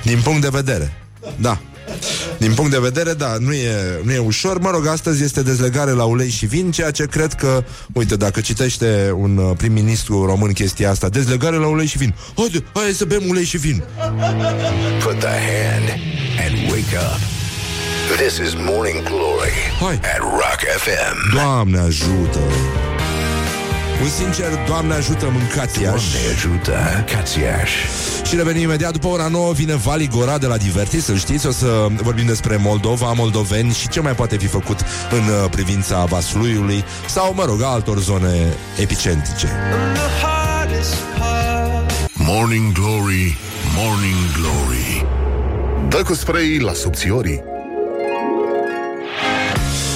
Din punct de vedere. Da. Din punct de vedere, da, nu e, nu e ușor. Mă rog, astăzi este dezlegare la ulei și vin, ceea ce cred că, uite, dacă citește un uh, prim-ministru român chestia asta, dezlegare la ulei și vin. Haide, hai să bem ulei și vin. Put the hand and wake up. This is Morning Glory Hai. at Rock FM. Doamne ajută! Un sincer, Doamne ajută, mâncați Iași. Doamne ajută, Cațiaș. Și revenim imediat după ora 9 Vine Vali Gora de la Divertis Să știți, o să vorbim despre Moldova, moldoveni Și ce mai poate fi făcut în uh, privința Vasluiului Sau, mă rog, altor zone epicentrice Morning Glory, Morning Glory Dă cu spray la subțiorii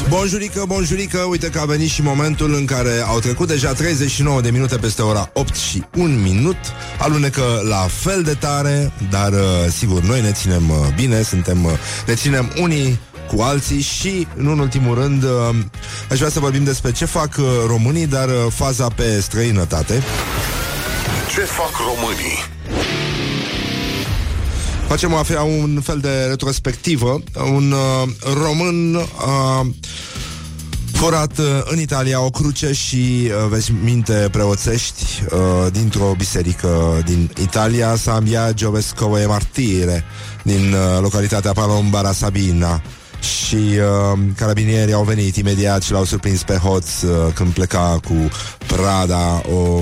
Bonjurică, bonjurică, uite că a venit și momentul în care au trecut deja 39 de minute peste ora 8 și 1 minut. Alunecă la fel de tare, dar uh, sigur, noi ne ținem uh, bine, suntem, uh, ne ținem unii cu alții și, nu în ultimul rând, uh, aș vrea să vorbim despre ce fac uh, românii, dar uh, faza pe străinătate. Ce fac românii? Facem o afea un fel de retrospectivă. Un uh, român uh, furat uh, în Italia o cruce și uh, veșminte preoțești uh, dintr-o biserică din Italia, San Biagio Vescovo e Martire, din uh, localitatea Palombara Sabina. Și uh, carabinierii au venit imediat și l-au surprins pe hoț uh, când pleca cu Prada, o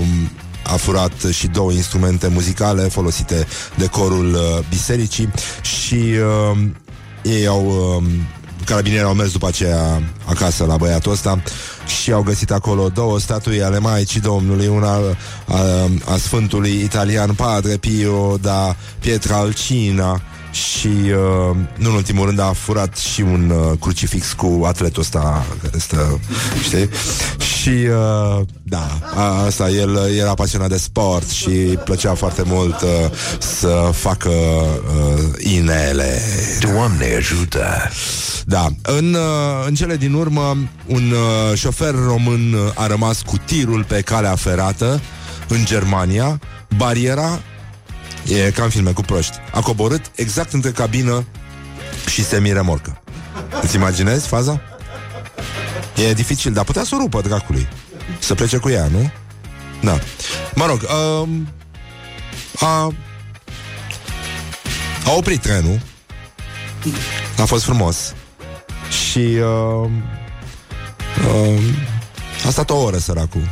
a furat și două instrumente muzicale folosite de corul uh, bisericii și uh, ei au uh, carabinierii au mers după aceea acasă la băiatul ăsta și au găsit acolo două statui ale Maicii Domnului, una a, a Sfântului Italian Padre Pio da Pietralcina și, uh, nu în ultimul rând, a furat și un uh, crucifix cu atletul ăsta care stă, știi? Și, uh, da, a, asta, el era pasionat de sport și îi plăcea foarte mult uh, să facă uh, inele. Doamne ajută! Da, în, uh, în cele din urmă, un uh, șofer român uh, a rămas cu tirul pe calea ferată în Germania. Bariera E ca în filme cu proști. A coborât exact între cabină și semiremorcă. Îți imaginezi faza? E dificil, dar putea să o rupă dracului. Să plece cu ea, nu? Da. Mă rog, um, a, a oprit trenul. A fost frumos. Și uh, uh, a stat o oră săracul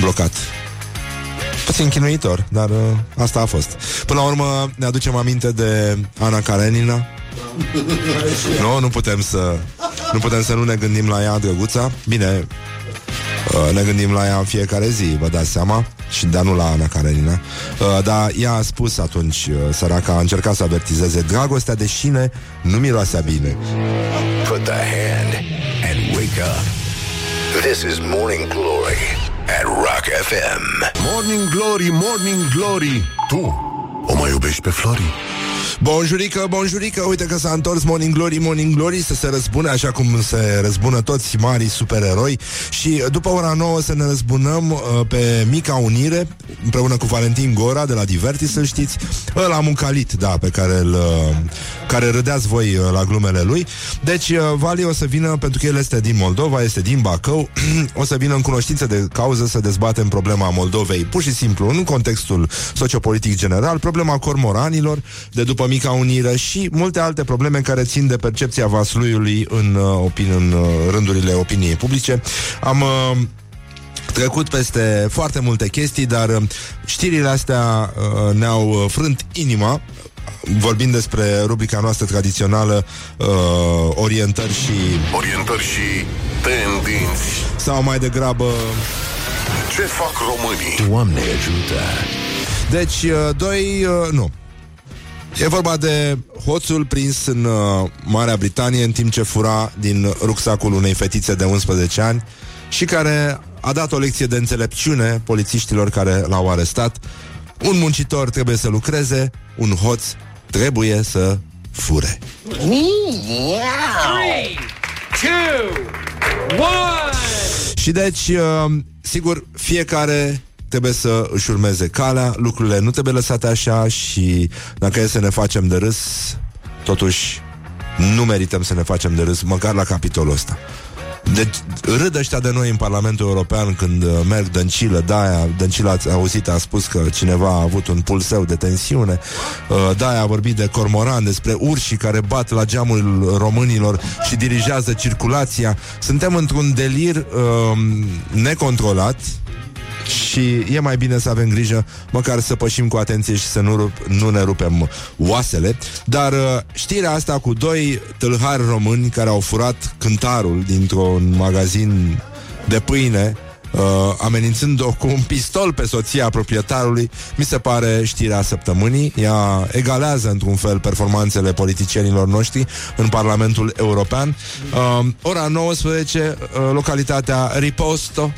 blocat Puțin chinuitor, dar uh, asta a fost. Până la urmă ne aducem aminte de Ana Karenina. nu, nu putem să nu putem să nu ne gândim la ea, drăguța. Bine, uh, ne gândim la ea în fiecare zi, vă dați seama și dar nu la Ana Karenina uh, dar ea a spus atunci uh, săraca a încercat să avertizeze dragostea de șine nu miroasea bine Put the hand and wake up. This is Morning Glory at Rock FM. Morning Glory, Morning Glory Tu o mai iubești pe Flori? Bonjurică, bonjurică, uite că s-a întors Morning Glory, Morning Glory Să se răzbune așa cum se răzbună toți marii supereroi. Și după ora 9 să ne răzbunăm uh, pe Mica Unire Împreună cu Valentin Gora de la Divertis, să știți. Ăla muncalit, da, pe care îl, uh, care râdeați voi uh, la glumele lui. Deci uh, Vali o să vină, pentru că el este din Moldova, este din Bacău O să vină în cunoștință de cauză să dezbatem problema Moldovei Pur și simplu, în contextul sociopolitic general Problema cormoranilor de după Mica Unire și multe alte probleme care țin de percepția vasluiului în, uh, opin, în uh, rândurile opiniei publice. Am uh, trecut peste foarte multe chestii, dar uh, știrile astea uh, ne-au uh, frânt inima vorbind despre rubrica noastră tradițională uh, orientări și Orientări și tendinți sau mai degrabă Ce fac românii? Doamne ajută! Deci, uh, doi, uh, nu. E vorba de hoțul prins în uh, Marea Britanie în timp ce fura din rucsacul unei fetițe de 11 ani și care a dat o lecție de înțelepciune polițiștilor care l-au arestat. Un muncitor trebuie să lucreze, un hoț trebuie să fure. Și deci, uh, sigur, fiecare trebuie să își urmeze calea, lucrurile nu trebuie lăsate așa și dacă e să ne facem de râs, totuși nu merităm să ne facem de râs, măcar la capitolul ăsta. Deci râd ăștia de noi în Parlamentul European când uh, merg Dăncilă, da, Dăncilă ați auzit, a spus că cineva a avut un pulseu de tensiune, uh, da, a vorbit de cormoran, despre urși care bat la geamul românilor și dirigează circulația. Suntem într-un delir uh, necontrolat, și e mai bine să avem grijă măcar să pășim cu atenție și să nu, rup, nu ne rupem oasele. Dar uh, știrea asta cu doi tâlhari români care au furat cântarul dintr-un magazin de pâine uh, amenințând-o cu un pistol pe soția proprietarului, mi se pare știrea săptămânii. Ea egalează într-un fel performanțele politicienilor noștri în Parlamentul European. Uh, ora 19, uh, localitatea Riposto,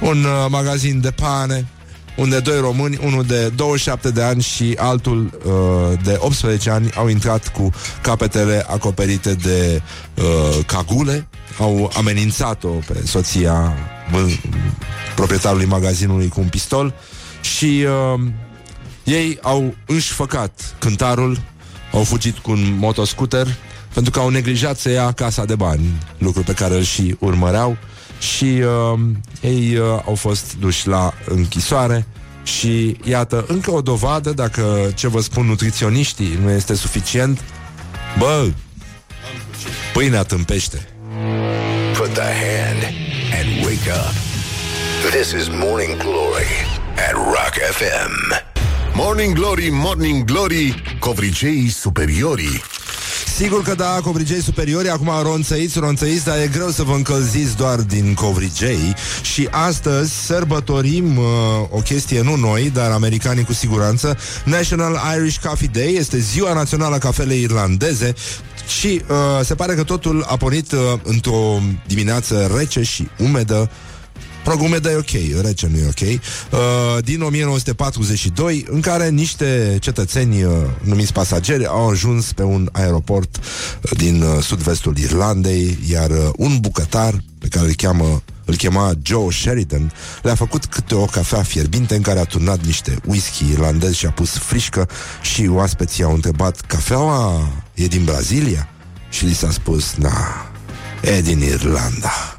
un uh, magazin de pane, unde doi români, unul de 27 de ani și altul uh, de 18 ani, au intrat cu capetele acoperite de uh, cagule, au amenințat-o pe soția bă, proprietarului magazinului cu un pistol și uh, ei au înșfăcat cântarul, au fugit cu un motoscooter pentru că au neglijat să ia casa de bani, lucru pe care îl și urmăreau și uh, ei uh, au fost duși la închisoare și iată, încă o dovadă, dacă ce vă spun nutriționiștii nu este suficient, bă, pâinea tâmpește. Put the hand and wake up. This is Morning Glory at Rock FM. Morning Glory, Morning Glory, covriceii superiorii. Sigur că da, covrigei superiori Acum ronțăiți, ronțăiți Dar e greu să vă încălziți doar din covrigei. Și astăzi sărbătorim uh, O chestie, nu noi Dar americanii cu siguranță National Irish Coffee Day Este ziua națională a cafelei irlandeze și uh, se pare că totul a pornit uh, într-o dimineață rece și umedă Mă rog, umedă e ok, rece nu e ok uh, Din 1942 În care niște cetățeni uh, Numiți pasageri au ajuns pe un aeroport uh, Din uh, sud-vestul Irlandei Iar uh, un bucătar Pe care îl cheamă îl chema Joe Sheridan, le-a făcut câte o cafea fierbinte în care a turnat niște whisky irlandez și a pus frișcă și oaspeții au întrebat, cafeaua e din Brazilia? Și li s-a spus, na, e din Irlanda.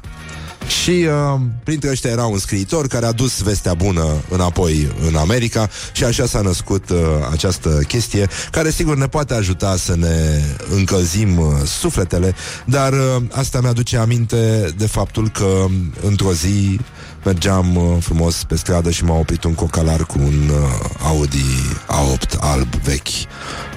Și uh, printre ăștia era un scriitor care a dus vestea bună înapoi în America și așa s-a născut uh, această chestie, care sigur ne poate ajuta să ne încălzim uh, sufletele, dar uh, asta mi-aduce aminte de faptul că într-o zi mergeam uh, frumos pe stradă și m-a oprit un cocalar cu un uh, Audi A8 alb vechi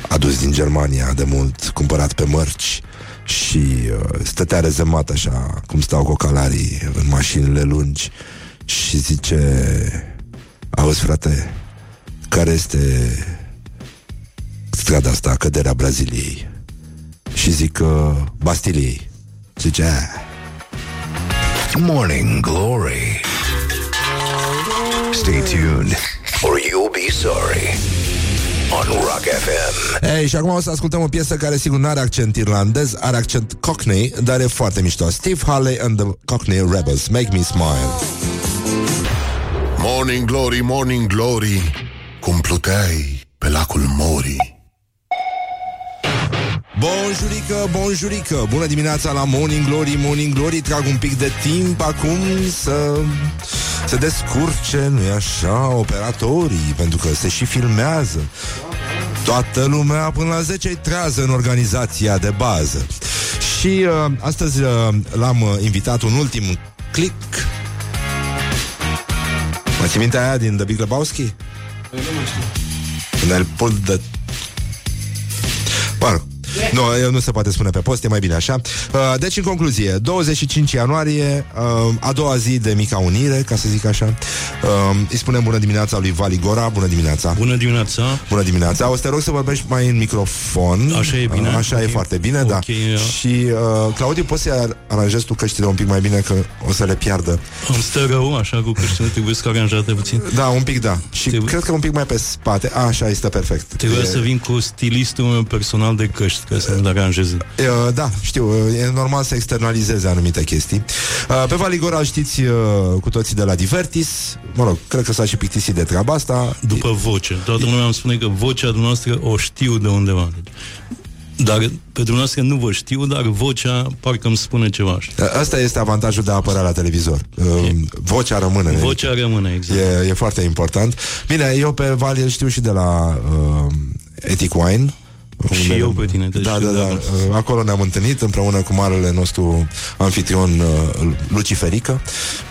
adus din Germania de mult, cumpărat pe mărci și uh, stătea rezemat așa cum stau cocalarii în mașinile lungi și zice auzi frate care este strada asta, căderea Braziliei? Și zic uh, Bastiliei. Zice "Ah, Morning Glory. Stay tuned or you'll be sorry on Rock FM. Ei, și acum o să ascultăm o piesă care sigur nu are accent irlandez, are accent cockney, dar e foarte mișto. Steve Harley and the Cockney Rebels, Make Me Smile. Morning Glory, Morning Glory, cum pluteai pe lacul Mori. Bonjurică, bonjurică Bună dimineața la Morning Glory Morning Glory Trag un pic de timp acum Să se descurce Nu-i așa, operatorii? Pentru că se și filmează. Toată lumea până la 10 trează în organizația de bază. Și uh, astăzi uh, l-am uh, invitat un ultim click. Mă ții minte aia din The Big Lebowski? Nu mă știu. Când el pult de Mă rog, nu, nu se poate spune pe post, e mai bine așa. Uh, Deci, în concluzie, 25 ianuarie, uh, a doua zi de mica unire, ca să zic așa, uh, îi spunem bună dimineața lui Vali Gora, bună dimineața. Bună dimineața! Bună dimineața. O să te rog să vorbești mai în microfon. Așa e bine? Uh, Așa Ok. e foarte bine, da. Ok, ia. Și, uh, Claudiu, poți să aranjezi tu căștile un pic mai bine, că o să le piardă. Îmi stă rău, așa, cu căștile trebuie să aranjate puțin. Da, un pic, da. Și Trebuie- cred că un pic mai pe spate. A, așa, este perfect. Trebuia E- să vin cu stilistul meu personal de căști, ca să-mi aranjeze. Uh, Da, știu, uh, e normal să externalizeze anumite chestii. Uh, Pe Valigora îl știți uh, cu toții de la Divertis. Mă rog, cred că s-a și plictisit de treaba asta. După voce. Toată lumea îmi spune că vocea dumneavoastră o știu de undeva. Deci, Dar pe dumneavoastră nu vă știu, dar vocea parcă îmi spune ceva. știi? Uh, Asta este avantajul de a apărea la televizor. Uh, Vocea rămâne. Vocea rămâne, exact. E, e foarte important. Bine, eu pe Vali îl știu și de la uh, Ethic Wine. Și unde- eu pe tine te Da, știu, da, da. da. Uh, Acolo ne-am întâlnit împreună cu marele nostru anfitrion uh, Luciferică.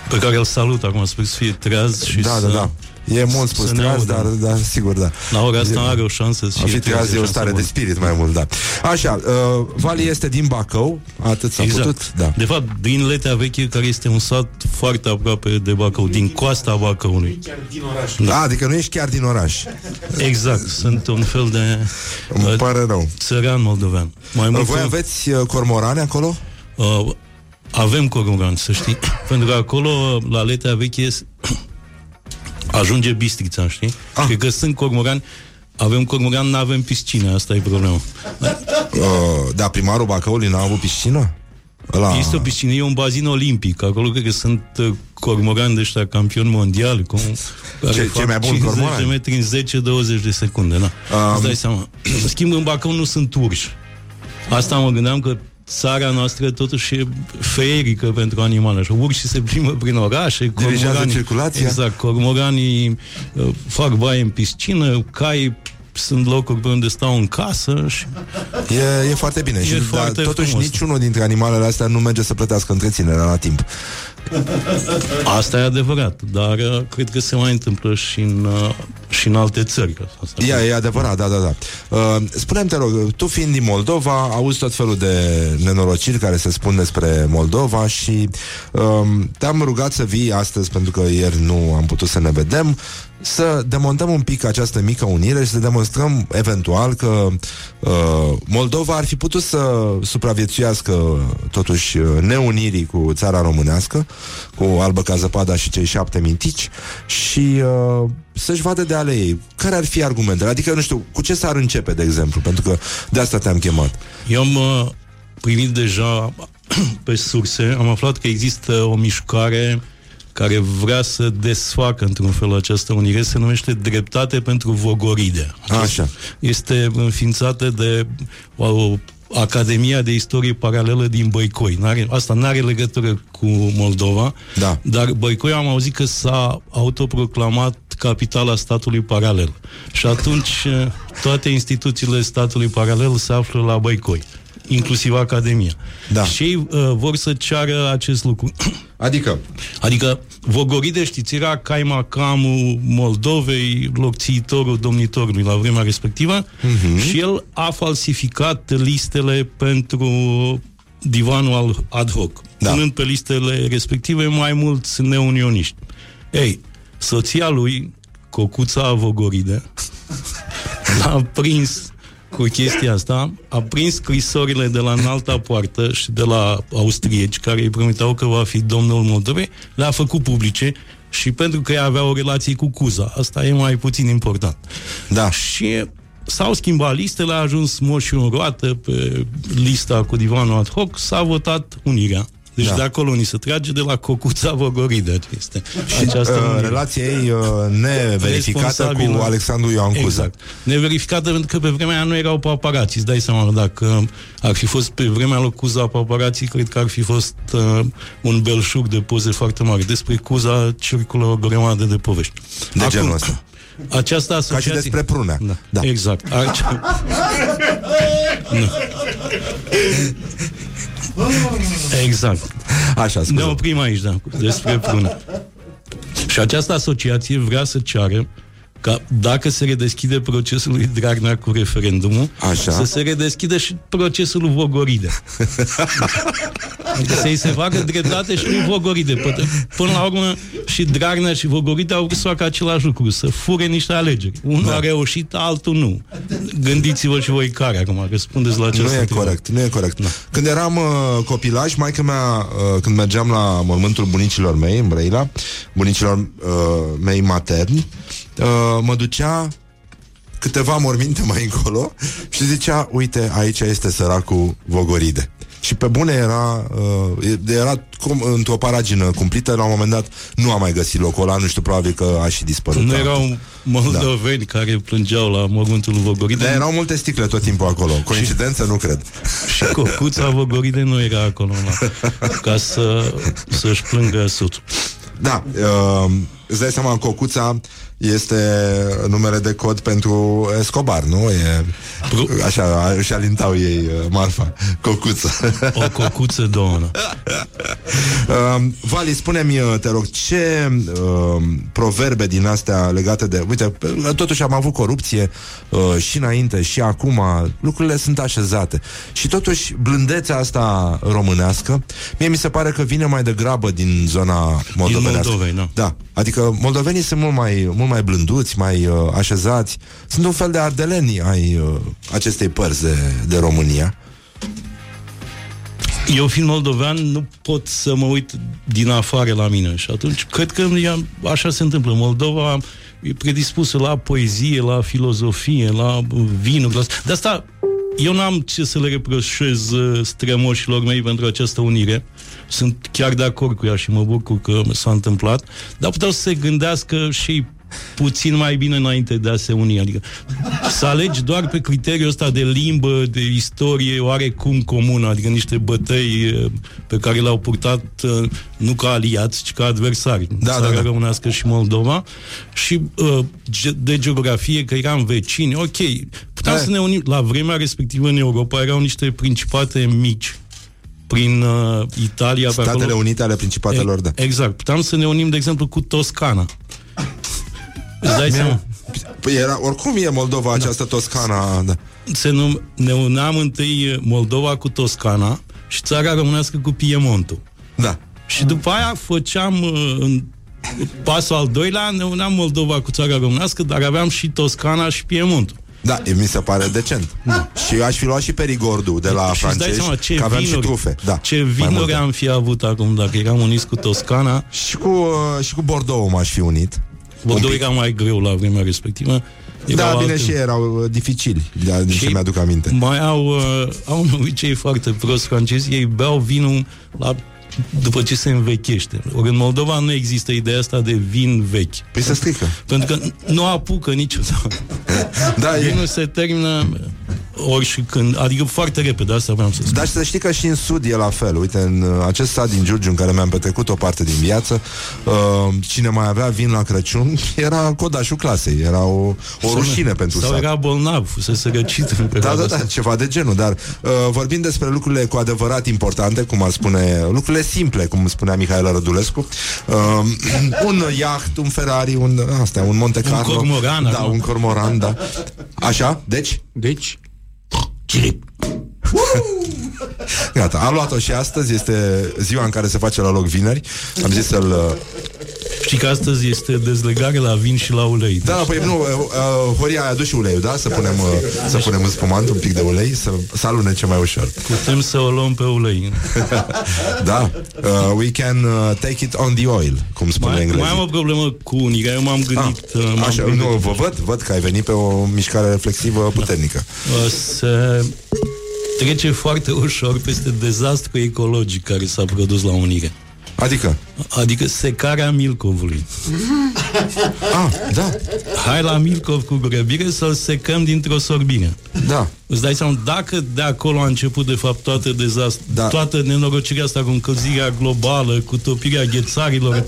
Pe care îl salut acum, sper să fie treaz și Da, să... da, da. E mult spus Să ne treaz, audă. dar, dar sigur, da. La ora asta E- are o șansă să A fi fie treaz e o stare de spirit mai mult, da. Așa, uh, Vali este din Bacău, atât s-a Exact. putut, da. De fapt, din Letea Veche, care este un sat foarte aproape de Bacău, din coasta Bacăului. Da. Adică nu ești chiar din oraș. Exact, sunt un fel de Îmi uh, pare rău. țăran moldovean. Mai mult Voi un- aveți uh, cormorane acolo? Uh, avem cormoran, să știi. Pentru că acolo, la Letea Veche, s- ajunge Bistrița, știi? Ah. Și că sunt cormorani, avem cormoran, nu avem piscină, asta e problema. Uh, da, primarul Bacăului n-a avut piscină? Ăla... Este o piscină, e un bazin olimpic. Acolo cred că sunt uh, cormorani de ăștia campioni mondiali. Cum, care Ce- fac cei mai buni 50 cormorani? de metri în 10-20 de secunde, da. Um. Îți dai seama. În schimb, în Bacău nu sunt urși. Asta mă gândeam că țara noastră totuși e feerică pentru animale. Și urșii se plimbă prin orașe. Dirigează cormoranii- circulația. Exact. Cormoranii uh, fac baie în piscină, cai sunt locuri pe unde stau în casă și E, e foarte bine. E și, foarte dar totuși frumos. niciunul dintre animalele astea nu merge să plătească întreținerea la timp. Asta e adevărat, dar uh, cred că se mai întâmplă și în, uh, și în alte țări. Că Asta Ia, e adevărat, da, da, da. Uh, spune-mi, te rog, tu fiind din Moldova, auzi tot felul de nenorociri care se spun despre Moldova și um, te-am rugat să vii astăzi, pentru că ieri nu am putut să ne vedem, să demontăm un pic această mică unire și să demonstrăm eventual că uh, Moldova ar fi putut să supraviețuiască totuși uh, neunirii cu țara românească, cu Albă ca zăpada și cei șapte mintici și uh, să-și vadă de ale ei. Care ar fi argumentele? Adică, nu știu, cu ce s-ar începe, de exemplu? Pentru că de asta te-am chemat. Eu am uh, primit deja pe surse, am aflat că există o mișcare care vrea să desfacă într-un fel această unire, se numește Dreptate pentru Vogoride. Așa. Este înființată de o Academia de Istorie Paralelă din Băicoi. N-are, asta nu are legătură cu Moldova, Da. dar Băicoi am auzit că s-a autoproclamat capitala statului paralel. Și atunci eh, toate instituțiile statului paralel se află la Băicoi, inclusiv Academia. Da. Și ei uh, vor să ceară acest lucru. Adică, Adică Vogoride, știți, era caimacamul Moldovei, locțiitorul domnitorului la vremea respectivă uh-huh. și el a falsificat listele pentru divanul al ad hoc, Da. da. punând pe listele respective mai mulți neunioniști. Ei, soția lui, Cocuța Vogoride, l-a prins cu chestia asta, a prins scrisorile de la înalta poartă și de la austrieci, care îi promiteau că va fi domnul Moldovei, le-a făcut publice și pentru că ea avea o relație cu Cuza. Asta e mai puțin important. Da. Și s-au schimbat listele, a ajuns moșul în roată pe lista cu divanul ad hoc, s-a votat unirea. Deci Da. da. de acolo ni se trage de la Cocuța Vogoride. Este această uh, unire. relația ei uh, neverificată Responsabilă. cu Alexandru Ioan Cuza. Exact. Neverificată pentru că pe vremea aia nu erau paparații. Îți dai seama, dacă ar fi fost pe vremea lui Cuza paparații, cred că ar fi fost uh, un belșug de poze foarte mare. Despre Cuza circulă o grămadă de povești. De genul ăsta. Această Ca asociație... și despre Prunea. Da, Da. da. exact. Ace... nu. Exact. Așa, Ne scuze. oprim aici, da, despre prună. Și această asociație vrea să ceară ca dacă se redeschide procesul lui Dragnea cu referendumul, Așa. să se redeschidă și procesul lui Vogoride. adică să-i se facă dreptate și lui Vogoride. Până, până la urmă și Dragnea și Vogoride au vrut să facă același lucru, să fure niște alegeri. Unul Da. a reușit, altul nu. Gândiți-vă și voi care acum, răspundeți la această Nu e întrebare. corect, nu e corect. Când eram uh, copilaj, maica mea, uh, când mergeam la mormântul bunicilor mei, în Brăila, bunicilor uh, mei materni, uh, mă ducea câteva morminte mai încolo și zicea, uite, aici este săracul Vogoride. Și pe bune era, uh, era cum, într-o paragină cumplită, la un moment dat nu am mai găsit locul ăla, nu știu, probabil că a și dispărut. Nu erau moldoveni da. care plângeau la mormântul lui Vogoride. Dar erau multe sticle tot timpul acolo. Coincidență, nu cred. Și cocuța Vogoride nu era acolo la, ca să, să-și plângă soțul. Da, uh, îți dai seama, Cocuța este numele de cod pentru Escobar, nu? E, așa, își alintau ei uh, marfa. Cocuță. O cocuță două. Uh, Vali, spune-mi, uh, te rog, ce uh, proverbe din astea legate de... Uite, uh, totuși am avut corupție uh, și înainte și acum, lucrurile sunt așezate. Și totuși, blândețea asta românească, mie mi se pare că vine mai degrabă din zona moldovenească. Moldovei, da. Da, adică moldovenii sunt mult mai, mult mai blânduți, mai uh, așezați. Sunt un fel de ardeleni ai uh, acestei părți de, de România. Eu fiind moldovean nu pot să mă uit din afară la mine și atunci cred că ea, așa se întâmplă. Moldova e predispusă la poezie, la filozofie, la vinuri. La... De asta eu n-am ce să le reproșez uh, strămoșilor mei pentru această unire. Sunt chiar de acord cu ea și mă bucur că s-a întâmplat, dar puteau să se gândească și puțin mai bine înainte de a se uni. Adică să alegi doar pe criteriul ăsta de limbă, de istorie oarecum comună, adică niște bătăi eh, pe care le-au purtat eh, nu ca aliați, ci ca adversari. Da, Țara da, da. românească și Moldova și uh, ge- de geografie, că eram vecini, ok, puteam Hai. să ne unim. La vremea respectivă în Europa erau niște principate mici prin uh, Italia, pe Statele acolo. Unite ale Principatelor, da. Exact. Puteam să ne unim, de exemplu, cu Toscana. Îți dai seama? Păi era, oricum e Moldova această Toscana, da. Se num- ne uneam întâi Moldova cu Toscana și țara românească cu Piemontul. Da. Și după aia făceam uh, în pasul al doilea, ne uneam Moldova cu țara românească, dar aveam și Toscana și Piemontul. Da, e- mi se pare decent. Și aș fi luat și perigordul de la și îți dai francezi, seama ce că aveam și vinuri, trufe. Da, ce mai vinuri multe. am fi avut acum dacă eram uniți cu Toscana. Și cu, uh, și cu Bordeaux m-aș fi unit. Bordeaux Un pic. era mai greu la vremea respectivă. Da, Erau bine, alte- și ei erau uh, dificili, da, din Și ce mi-aduc aminte. Mai au, uh, au un obicei foarte prost francezi, ei beau vinul la, după ce se învechește. Ori în Moldova nu există ideea asta de vin vechi. Păi se strică. Pentru că nu apucă niciodată. Da, e, Vinul se termină ori și când, adică foarte repede, asta vreau să spun. Dar să știi că și în Sud e la fel. Uite, în uh, acest sat din Giurgiu în care mi-am petrecut o parte din viață, uh, cine mai avea vin la Crăciun era codașul clasei. Era o, o rușine pentru Sau sat. era bolnav, fusese răcit în Da, perioada da, da, asta. ceva de genul, dar uh, vorbim despre lucrurile cu adevărat importante, cum ar spune, lucrurile simple, cum spunea Mihaela Rădulescu, uh, un iaht, un Ferrari, un, astea, un Monte Un Carlo. cormoran, Da, acum. un cormoran, da. Așa, deci, Deci, Chirip. gata, a luat-o și astăzi, este ziua în care se face la loc vineri. Am zis să-l... uh, Știi că astăzi este dezlegare la vin și la ulei. Da, păi nu, uh, uh, Horia a adus și uleiul, da? Să punem, uh, să punem în spumant un pic de ulei, să, să alunece mai ușor. Putem să o luăm pe ulei. Da, uh, we can uh, take it on the oil, cum spune Mai, englezii. mai am o problemă cu unirea. Eu m-am gândit... uh, m-am Așa, gândit nu, vă văd, văd că ai venit pe o mișcare reflexivă puternică. uh, se trece foarte ușor peste dezastru ecologic care s-a produs la unire. Adică, Adică secarea Milcovului. ah, da, Hai la Milcov cu grăbire să-l secăm dintr-o sorbire. da, Îți dai seama, dacă de acolo a început de fapt toată dezastru, Da. toată nenorocirea asta cu încălzirea globală, cu topirea ghețarilor,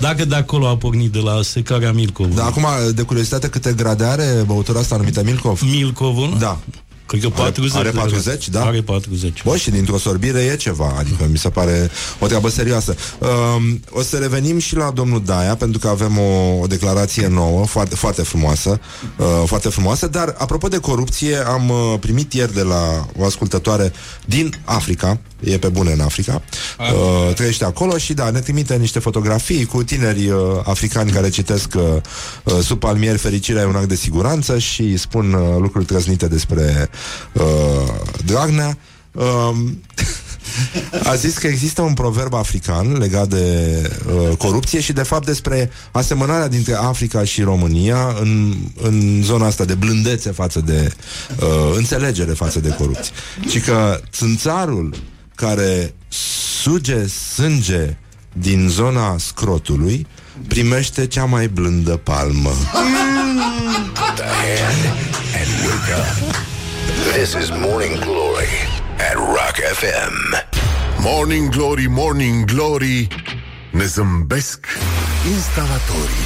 dacă de acolo a pornit de la secarea Milcovului. da, acum, de curiozitate, câte grade are băutura asta numită Milkov? Milcovul? Da. Cred că 40. are de 40, da? Are 40. Bă, și dintr-o sorbire e ceva, adică mi se pare o treabă serioasă. Um, o să revenim și la domnul Daia, pentru că avem o, o declarație nouă, foarte, foarte frumoasă, uh, foarte frumoasă, dar apropo de corupție, am uh, primit ieri de la o ascultătoare din Africa, e pe bune în Africa, uh, trăiește acolo și da, ne trimite niște fotografii cu tineri uh, africani care citesc uh, uh, sub palmieri fericirea e un act de siguranță și spun uh, lucruri trăznite despre uh, Dragnea. Um, a zis că există un proverb african legat de uh, corupție și de fapt despre asemănarea dintre Africa și România în, în zona asta de blândețe față de uh, înțelegere față de corupție. Și că țânțarul care suge sânge din zona scrotului primește cea mai blândă palmă. the hand and wake up. This is Morning Glory at Rock FM. Morning Glory, Morning Glory Ne zâmbesc instalatorii.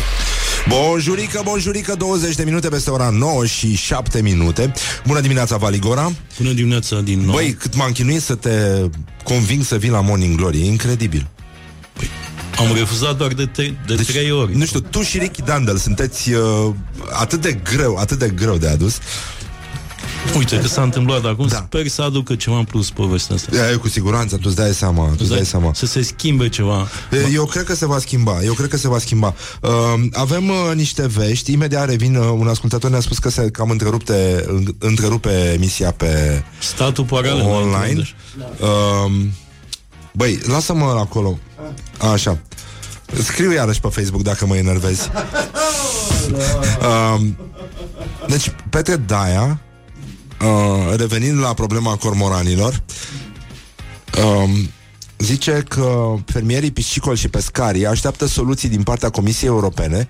Bonjurică, bonjurică, 20 de minute peste ora 9 și 7 minute. Bună dimineața, Valigora. Bună dimineața din nou. Băi, cât m-am chinuit să te conving să vii la Morning Glory, e incredibil. Am refuzat doar de, te- de deci, trei ori. Nu știu, tu și Ricky Dandel sunteți uh, atât de greu, atât de greu de adus. Uite că s-a întâmplat acum, Da. da. sper să aducă ceva în plus povestea asta. E, cu siguranță, tu îți dai seama, tu îți dai seama. Să se schimbe ceva. E, Eu cred că se va schimba, eu cred că se va schimba. Uh, avem uh, niște vești, imediat revin, uh, un ascultător ne-a spus că se cam întrerupte, în- întrerupe emisia pe Statul paralel. online. Uh, băi, lasă-mă acolo. Așa. Scriu iarăși pe Facebook dacă mă enervezi. Uh, deci, Petre Daia, uh, revenind la problema cormoranilor, um, zice că fermierii piscicoli și pescarii așteaptă soluții din partea Comisiei Europene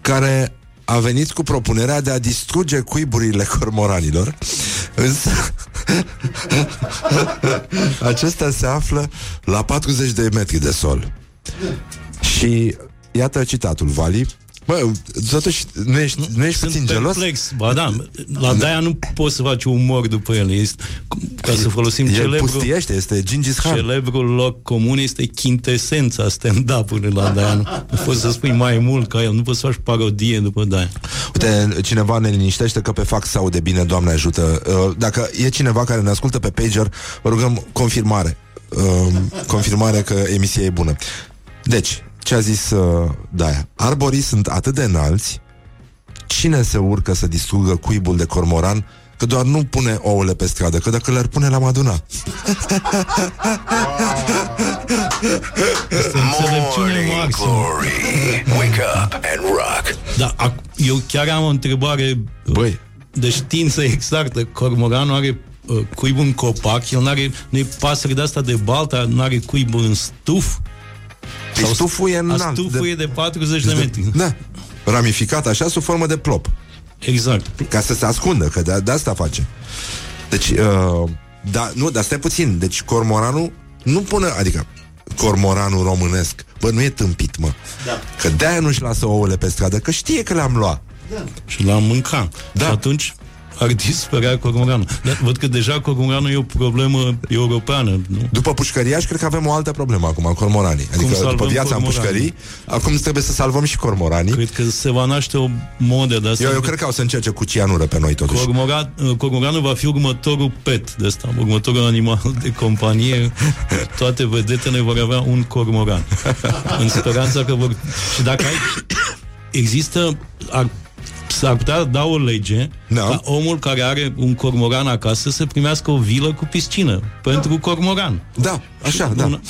care a venit cu propunerea de a distruge cuiburile cormoranilor, însă acesta se află la 40 de metri de sol. Și iată citatul, Vali. Bă, totuși, nu ești, nu ești Sunt puțin gelos? perplex. Ba da, la Daia nu poți să faci umor după el. Este, ca să folosim El celebrul, pustiește, este Gingis Khan. celebrul loc comun, este chintesența stand-up-ului la Daia. Nu, nu poți să spui mai mult ca el, nu poți să faci parodie după Daia. Uite, cineva ne liniștește că pe fax se aude bine, Doamne ajută. Uh, Dacă e cineva care ne ascultă pe pager, vă rugăm confirmare. Uh, Confirmare că emisia e bună. Deci, ce a zis uh, Daia? Arborii sunt atât de înalți, cine se urcă să distrugă cuibul de cormoran Că doar nu pune ouăle pe stradă Că dacă le-ar pune, l-am adunat Este înțelepciune Morning maximă. Glory. Wake up and rock. Da, ac- eu chiar am o întrebare Băi, de știință exactă. Cormoranul are uh, cuibul în copac, el n-are, nu e pasăre de asta de balta, nu are cuibul în stuf. Sau stuful e A înalt stuful de- e de 40 de metri. Da, ramificat așa sub formă de plop Exact. Ca să se ascundă, că de, de asta face Deci, uh, da, nu, dar stai puțin Deci cormoranul nu pune Adică cormoranul românesc Bă, nu e tâmpit, mă da. Că de-aia nu-și lasă ouăle pe stradă Că știe că le-am luat Și l-am mâncat. Da. Și atunci ar dispărea cormoranul. Dar văd că deja cormoranul e o problemă europeană, nu? După pușcăriaș, cred că avem o altă problemă acum, cormoranii Adică după salvăm viața în cormoranii? pușcării Acum trebuie să salvăm și cormoranii Cred că se va naște o modă de asta. eu, eu cred că o să încerce cu cianură pe noi totuși Cormoran, cormoranul va fi următorul pet de asta, următorul animal de companie. Toate vedetele vor avea un cormoran. În speranța că vor... Și dacă ai... Există... Ar, s-ar putea da o lege Da. ca omul care are un cormoran acasă să primească o vilă cu piscină pentru cormoran. Da, așa, da Un-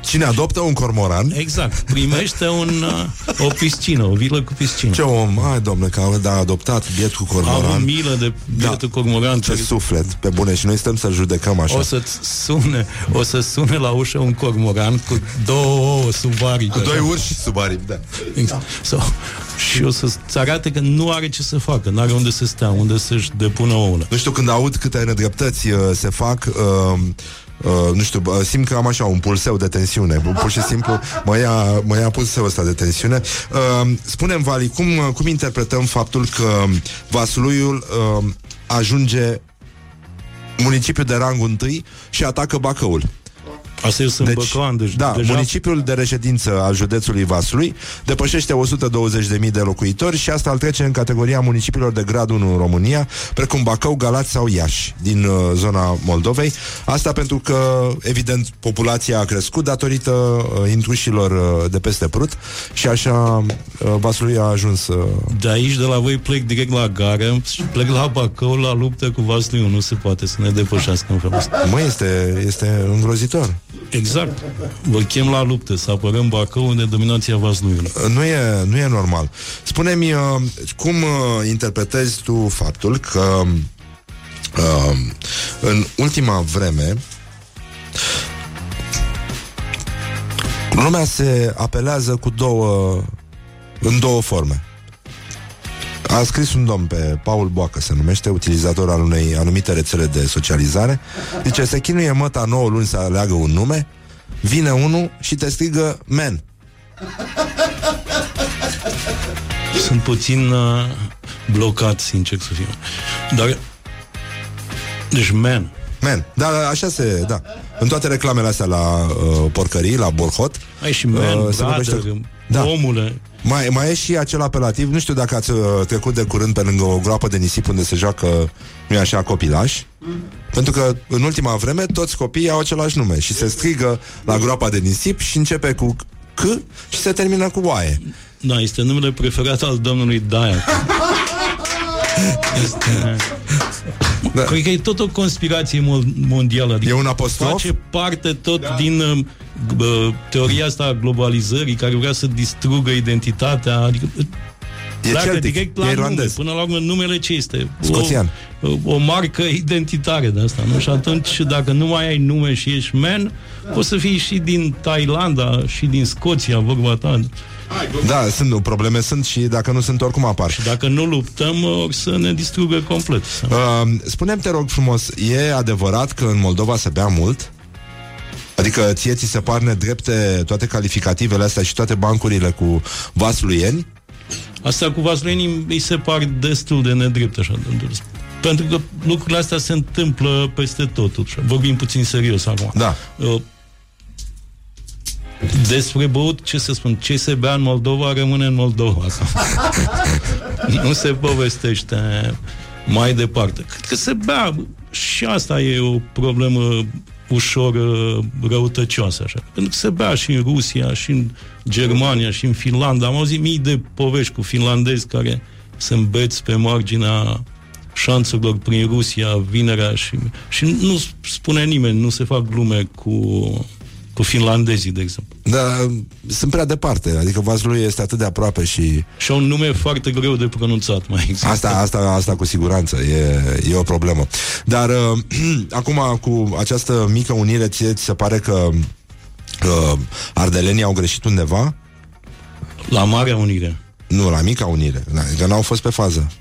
Cine adoptă un cormoran Exact. Primește un, uh, o piscină, o vilă cu piscină. Ce om, hai domne, că a da, adoptat biet cu Am cormoran milă de bietul cormoran. Ce care- suflet, pe bune Și noi stăm să judecăm așa O să sune, o să sune la ușă un cormoran cu două ouă sub aripi. Cu doi urși sub aripi, da Exact. Sau, și o să-ți arate că nu are ce să facă, nu are unde să stea, unde să-și depună ouăle. Nu știu, când aud câte nedreptăți uh, se fac uh, Uh, nu știu, uh, simt că am așa un pulseu de tensiune. Pur și simplu mă ia, mă ia pulseul ăsta de tensiune. Uh, Spune-mi, Vali, cum, uh, cum interpretăm faptul că Vasluiul uh, ajunge municipiul de rang întâi și atacă Bacăul Asta eu sunt deci, băcoan, deci da, deja municipiul de reședință al județului Vaslui depășește 120.000 de locuitori și asta îl trece în categoria municipiilor de grad 1 în România, precum Bacău, Galați sau Iași, din uh, zona Moldovei. Asta pentru că, evident, populația a crescut datorită uh, intrușilor uh, de peste Prut și așa uh, Vaslui a ajuns... Uh, de aici, de la voi, plec direct la gară și plec la Bacău la luptă cu Vasliu. Nu se poate să ne depășească în felul ăsta. mă, este, este îngrozitor. Exact. Vă chem la luptă, să apărăm Bacău de dominația Vasluiului. Nu e, nu e normal. Spune-mi, uh, cum uh, interpretezi tu faptul că uh, în ultima vreme lumea se apelează cu două în două forme. A scris un domn pe Paul Boacă, se numește, utilizator al unei anumite rețele de socializare. Zice, se chinuie măta 9 luni să aleagă un nume, vine unul și te strigă men. sunt puțin uh, blocat, sincer să fiu. Dar, deci, man, Man, da, da, așa se, da. În toate reclamele astea la uh, porcării, la Borhot, ai și man, Uh, se brother, vorbește- Da. da. omule, mai, mai e și acel apelativ, nu știu dacă ați uh, trecut de curând pe lângă o groapă de nisip unde se joacă, nu așa, copilași. Pentru că în ultima vreme toți copiii au același nume și se strigă la groapa de nisip și începe cu C și se termină cu oaie. da, este numele preferat al domnului Daia. Este... Da. Da. Cred că e tot o conspirație mo- mondială. Adică E un apostrof? Face parte tot da. din uh, uh, teoria asta a globalizării care vrea să distrugă identitatea. Adică, E pleacă celtic, direct e la nume. irlandez. Până la urmă, numele ce este? Scoțian. O, o marcă identitară de asta, nu? Și atunci, dacă nu mai ai nume și ești man, poți să fii și din Thailanda, și din Scoția, vorba ta. Da, sunt probleme, sunt și dacă nu sunt, oricum apar. Dacă nu luptăm, o să ne distrugă complet. Uh, spune-mi, te rog frumos, e adevărat că în Moldova se bea mult? Adică ție ți se par nedrepte toate calificativele astea și toate bancurile cu vasluieni? Asta cu vasluenii îi se par destul de nedrept așa de dus. Pentru că lucrurile astea se întâmplă peste tot. totuși. Vorbim puțin serios acum. Da. Uh, Despre băut, ce să spun, ce se bea în Moldova rămâne în Moldova. nu se povestește mai departe. Cred că se bea și asta e o problemă ușor uh, răutăcioasă așa. Pentru că se bea și în Rusia, și în Germania, și în Finlanda. Am auzit mii de povești cu finlandezi care se îmbeți pe marginea șanțurilor prin Rusia vinerea și, și nu spune nimeni, nu se fac glume cu, cu finlandezii, de exemplu. Dar sunt prea departe, adică vaslui este atât de aproape și Și au un nume foarte greu de pronunțat, mai exact. asta, asta, asta cu siguranță e, e o problemă. Dar uh, acum cu această mică unire, ție ți se pare că uh, ardelenii au greșit undeva? La Marea Unire. Nu, la mica unire, că n-au fost pe fază.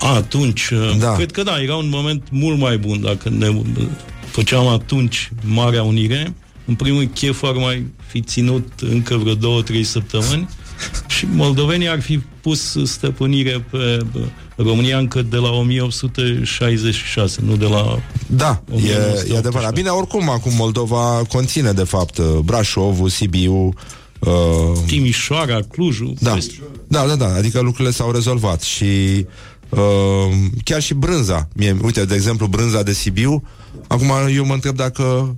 A, atunci, Da. da. cred că da, era un moment mult mai bun dacă ne făceam atunci Marea Unire. În primul rând, chef ar mai fi ținut încă vreo două, trei săptămâni și moldovenii ar fi pus stăpânire pe România încă de la 1866, nu de la... Da, e, 1918. e adevărat. Bine, oricum, acum Moldova conține, de fapt, uh, Brașovul, Sibiu, uh, Timișoara, Clujul. Da. peste- da, da, da, adică lucrurile s-au rezolvat și uh, chiar și brânza. Mie, uite, de exemplu, brânza de Sibiu, acum eu mă întreb dacă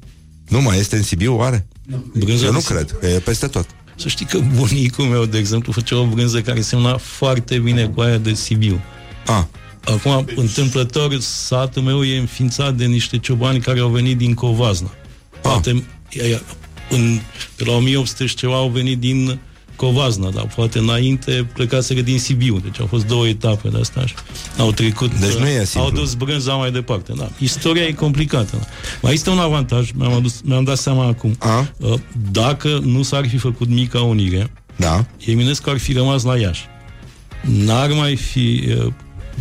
nu mai este în Sibiu, oare? Brânza eu de nu Sibiu. cred, că e peste tot. Să știi că bunicul meu, de exemplu, făcea o brânză care semna foarte bine cu aia de Sibiu. Ah, Acum, întâmplător, satul meu e înființat de niște ciobani care au venit din Covazna. Poate, ah. în, pe la 1800 și ceva au venit din Covazna, dar poate înainte plecaseră din Sibiu. Deci au fost două etape de asta și au trecut. Deci nu e uh, simplu. Au dus brânza mai departe. Da. Istoria e complicată. Da. Mai este un avantaj, mi-am, adus, mi-am dat seama acum. A? Uh, Dacă nu s-ar fi făcut mica unire, da, Eminescu ar fi rămas la Iași. N-ar mai fi uh,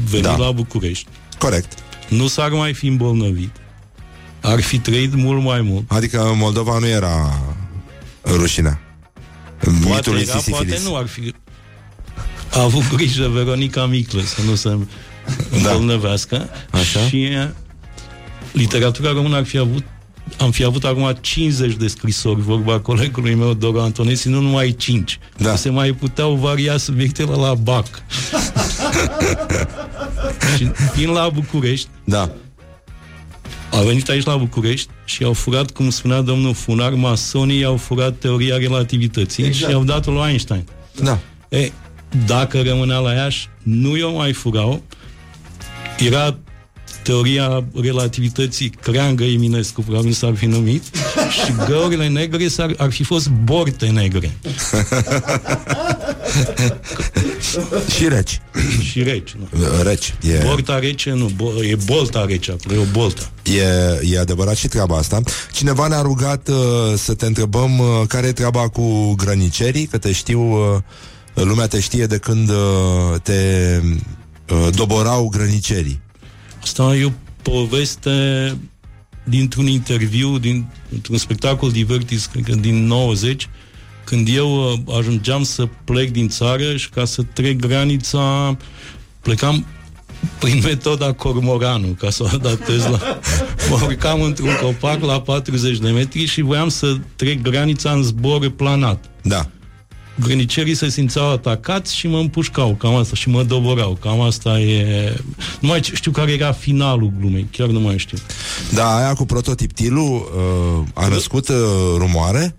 venit Da. da. la București. corect. Nu s-ar mai fi îmbolnăvit. Ar fi trăit mult mai mult. Adică Moldova nu era rușinea. Poate Mitul lui era, poate Sisifilis. nu ar fi a avut grijă Veronica Miclă să nu se îmbolnăvească. Așa. Și uh, literatura română ar fi avut am fi avut acum 50 de scrisori, vorba colegului meu, Doru Antonesi, nu numai 5. Da. Se mai puteau varia subiectele la BAC. și vin la București, Da. Au venit aici la București și au furat, cum spunea domnul Funar, masonii au furat teoria relativității exact. și au dat-o lui Einstein. Da. E, dacă rămânea la Iași, nu i-o mai furau. Era teoria relativității creangă Eminescu, probabil s-ar fi numit, și găurile negre s-ar, ar fi fost borte negre Și reci. și reci. Nu? Reci. E... Borta rece, nu, bo- e bolta rece acolo, e o boltă. E, e adevărat și treaba asta. Cineva ne-a rugat uh, să te întrebăm uh, care e treaba cu grănicerii, că te știu, uh, lumea te știe de când uh, te uh, doborau grănicerii. Asta e o poveste dintr-un interviu, din, dintr-un spectacol Divertis, cred că din 90, când eu uh, ajungeam să plec din țară și ca să trec granița, plecam prin metoda cormoranul, ca să o adaptez la... Mă urcam într-un copac la 40 de metri și voiam să trec granița în zbor planat. Da. Grănicerii se simțeau atacați și mă împușcau, cam asta, și mă doborau. Cam asta e... Nu mai știu care era finalul glumei, chiar nu mai știu. Da, aia cu prototiptilul uh, a născut uh, rumoare?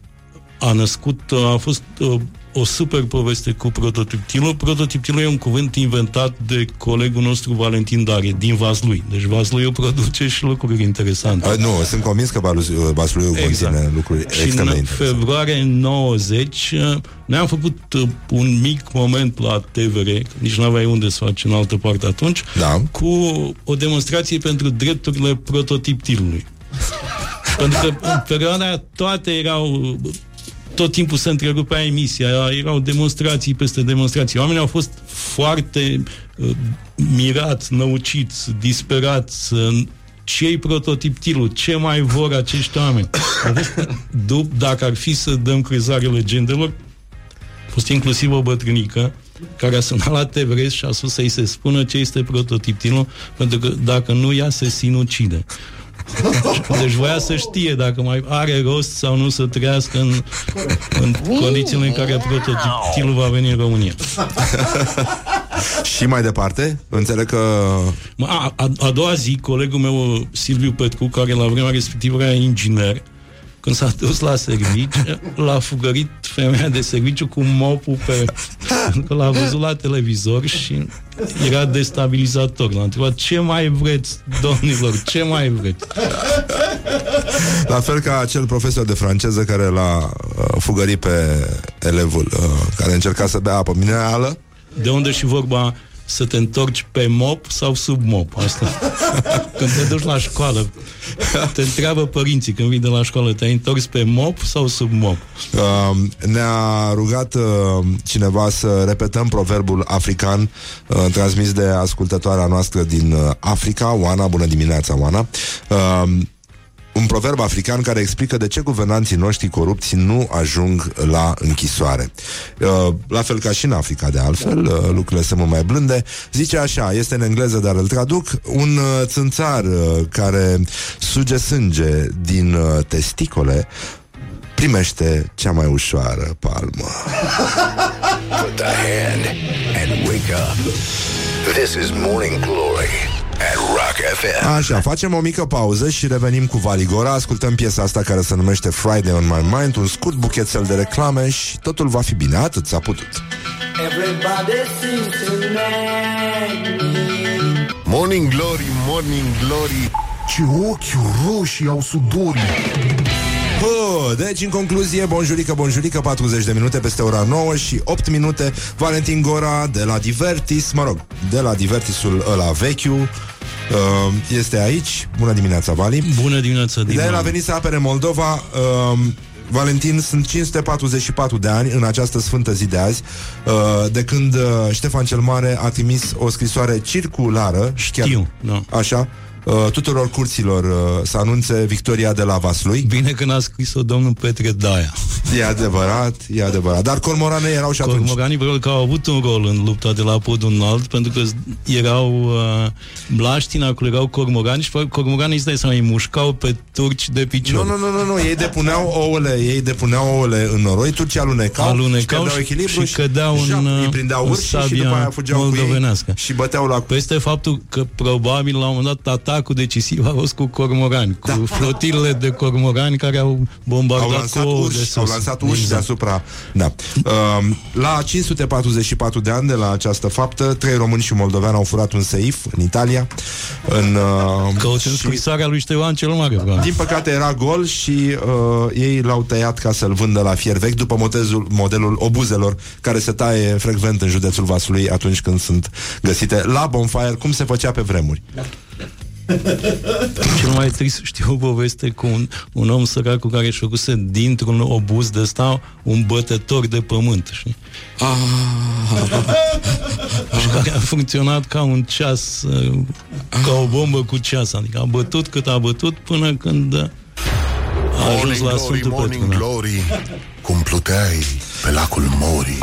A născut, a fost uh, o super poveste cu prototiptilul. Prototiptilul e un cuvânt inventat de colegul nostru Valentin Dare, din Vaslui. Deci Vasluiul produce și lucruri interesante. A, nu, sunt convins că Vaslui- Vasluiul Exact. conține lucruri Și extrem de în interesante. februarie 90 uh, ne-am făcut uh, un mic moment la TVR, că nici nu aveai unde să faci în altă parte atunci, Da. cu o demonstrație pentru drepturile prototiptilului. pentru că în perioada aia toate erau tot timpul se întrerupea emisia, erau demonstrații peste demonstrații. Oamenii au fost foarte uh, mirați, năuciți, disperați, uh, ce-i prototiptilul? Ce mai vor acești oameni? Au fost, dup, dacă ar fi să dăm crezare legendelor, a fost inclusiv o bătrânică care a sunat la TVR și a spus să-i se spună ce este prototiptilul, pentru că dacă nu, ea se sinucide. Deci voia să știe dacă mai are rost sau nu să trăiască în, în condițiile în care prototiptilul va veni în România. Și mai departe, înțeleg că... Mă, A, a, a doua zi, colegul meu, Silviu Petcu, care la vremea respectivă era inginer, când s-a dus la serviciu, l-a fugărit femeia de serviciu cu mopul pe... că l-a văzut la televizor și era destabilizator. L-a întrebat, ce mai vreți, domnilor, ce mai vreți? La fel ca acel profesor de franceză care l-a uh, fugărit pe elevul uh, care încerca să bea apă minerală. De unde și vorba să te întorci pe mop sau sub mop. Asta. Când te duci la școală, te întreabă părinții când vii de la școală, te-ai întors pe mop sau sub mop? Uh, ne-a rugat uh, cineva să repetăm proverbul african uh, transmis de ascultătoarea noastră din uh, Africa, Oana. Bună dimineața, Oana. Uh, un proverb african care explică de ce guvernanții noștri corupți nu ajung la închisoare. Uh, la fel ca și în Africa, de altfel, uh, lucrurile sunt mult mai blânde. Zice așa, este în engleză, dar îl traduc, un uh, țânțar uh, care suge sânge din uh, testicole primește cea mai ușoară palmă. Put the hand and wake up. This is Morning Glory at Rock FM. Așa, facem o mică pauză și revenim cu Valigora. Ascultăm piesa asta care se numește Friday on My Mind Un scurt buchetel de reclame și totul va fi bine, atât s-a putut. Everybody seems to nag me. Morning Glory, Morning Glory. Ce ochi roșii au sudorii Bă, deci, în concluzie, bonjurică, bonjurică 40 de minute peste ora 9 și 8 minute. Valentin Gora de la Divertis Mă rog, de la Divertisul ăla vechiu uh, Este aici. Bună dimineața, Vali. Bună dimineața, De el a venit să apere Moldova. Uh, Valentin, sunt 544 de ani în această sfântă zi de azi, uh, de când uh, Ștefan cel Mare a trimis o scrisoare circulară, Știu, da. așa, uh, tuturor curților uh, să anunțe victoria de la Vaslui. Bine că n-a scris-o domnul Petre Daia. E adevărat, e adevărat. Dar cormorane erau și atunci. Cormoranii probabil că au avut un rol în lupta de la podul înalt, pentru că erau uh, mlaștini, acolo erau cormorani și cormoranii îți dai seama, îi mușcau pe turci de picior. Nu, nu, nu, nu, nu, ei depuneau ouăle, ei depuneau ouăle în noroi, turcii alunecau, Alunecau și, și- echilibru și cădeau în, jap, îi uh, prindeau în urși și sabia după aia fugeau cu ei moldovenească. și băteau la Peste faptul că probabil la un moment dat atacul decisiv a fost cu cormorani, cu da. flotilele de cormorani care au bombardat au lansat cu ouă de urși, sus. au lansat urși Exact. deasupra. Da. Uh, la 544 de ani de la această faptă, trei români și moldoveni au furat un seif în Italia. În, uh, Căutând și- scrisoarea lui Ștefan cel Mare, probabil. Din păcate era gol și uh, ei l-au tăiat ca să-l vândă la fier vechi după modelul, modelul obuzelor care se taie frecvent în județul Vaslui atunci când sunt găsite la bonfire, cum se făcea pe vremuri. Cel mai trist știu o poveste cu un, un om sărac cu care își făcuse dintr-un obuz de ăsta un bătător de pământ. Știi? și care a funcționat ca un ceas, uh, ca o bombă cu ceas. Adică a bătut cât a bătut până când uh, A ajuns Morning la glory, Sfântul morning Petru. da. glory Cum pluteai pe lacul Mori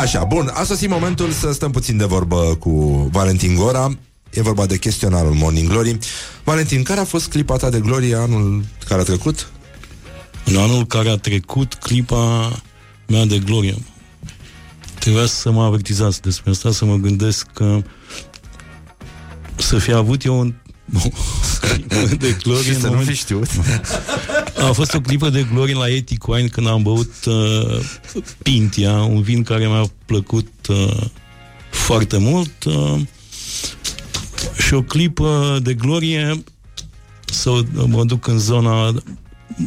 Așa, bun, a sosit momentul să stăm puțin de vorbă cu Valentin Gora E vorba de chestionarul Morning Glory Valentin, care a fost clipa ta de glorie anul care a trecut? În anul care a trecut, clipa mea de glorie. Trebuia să mă avertizați despre asta, să mă gândesc că să fi avut eu un clipă de glorie în moment... știut A fost o clipă de glorie la Ethic Wine când am băut uh, Pintia, un vin care mi-a plăcut uh, foarte mult uh, și o clipă de glorie să mă duc în zona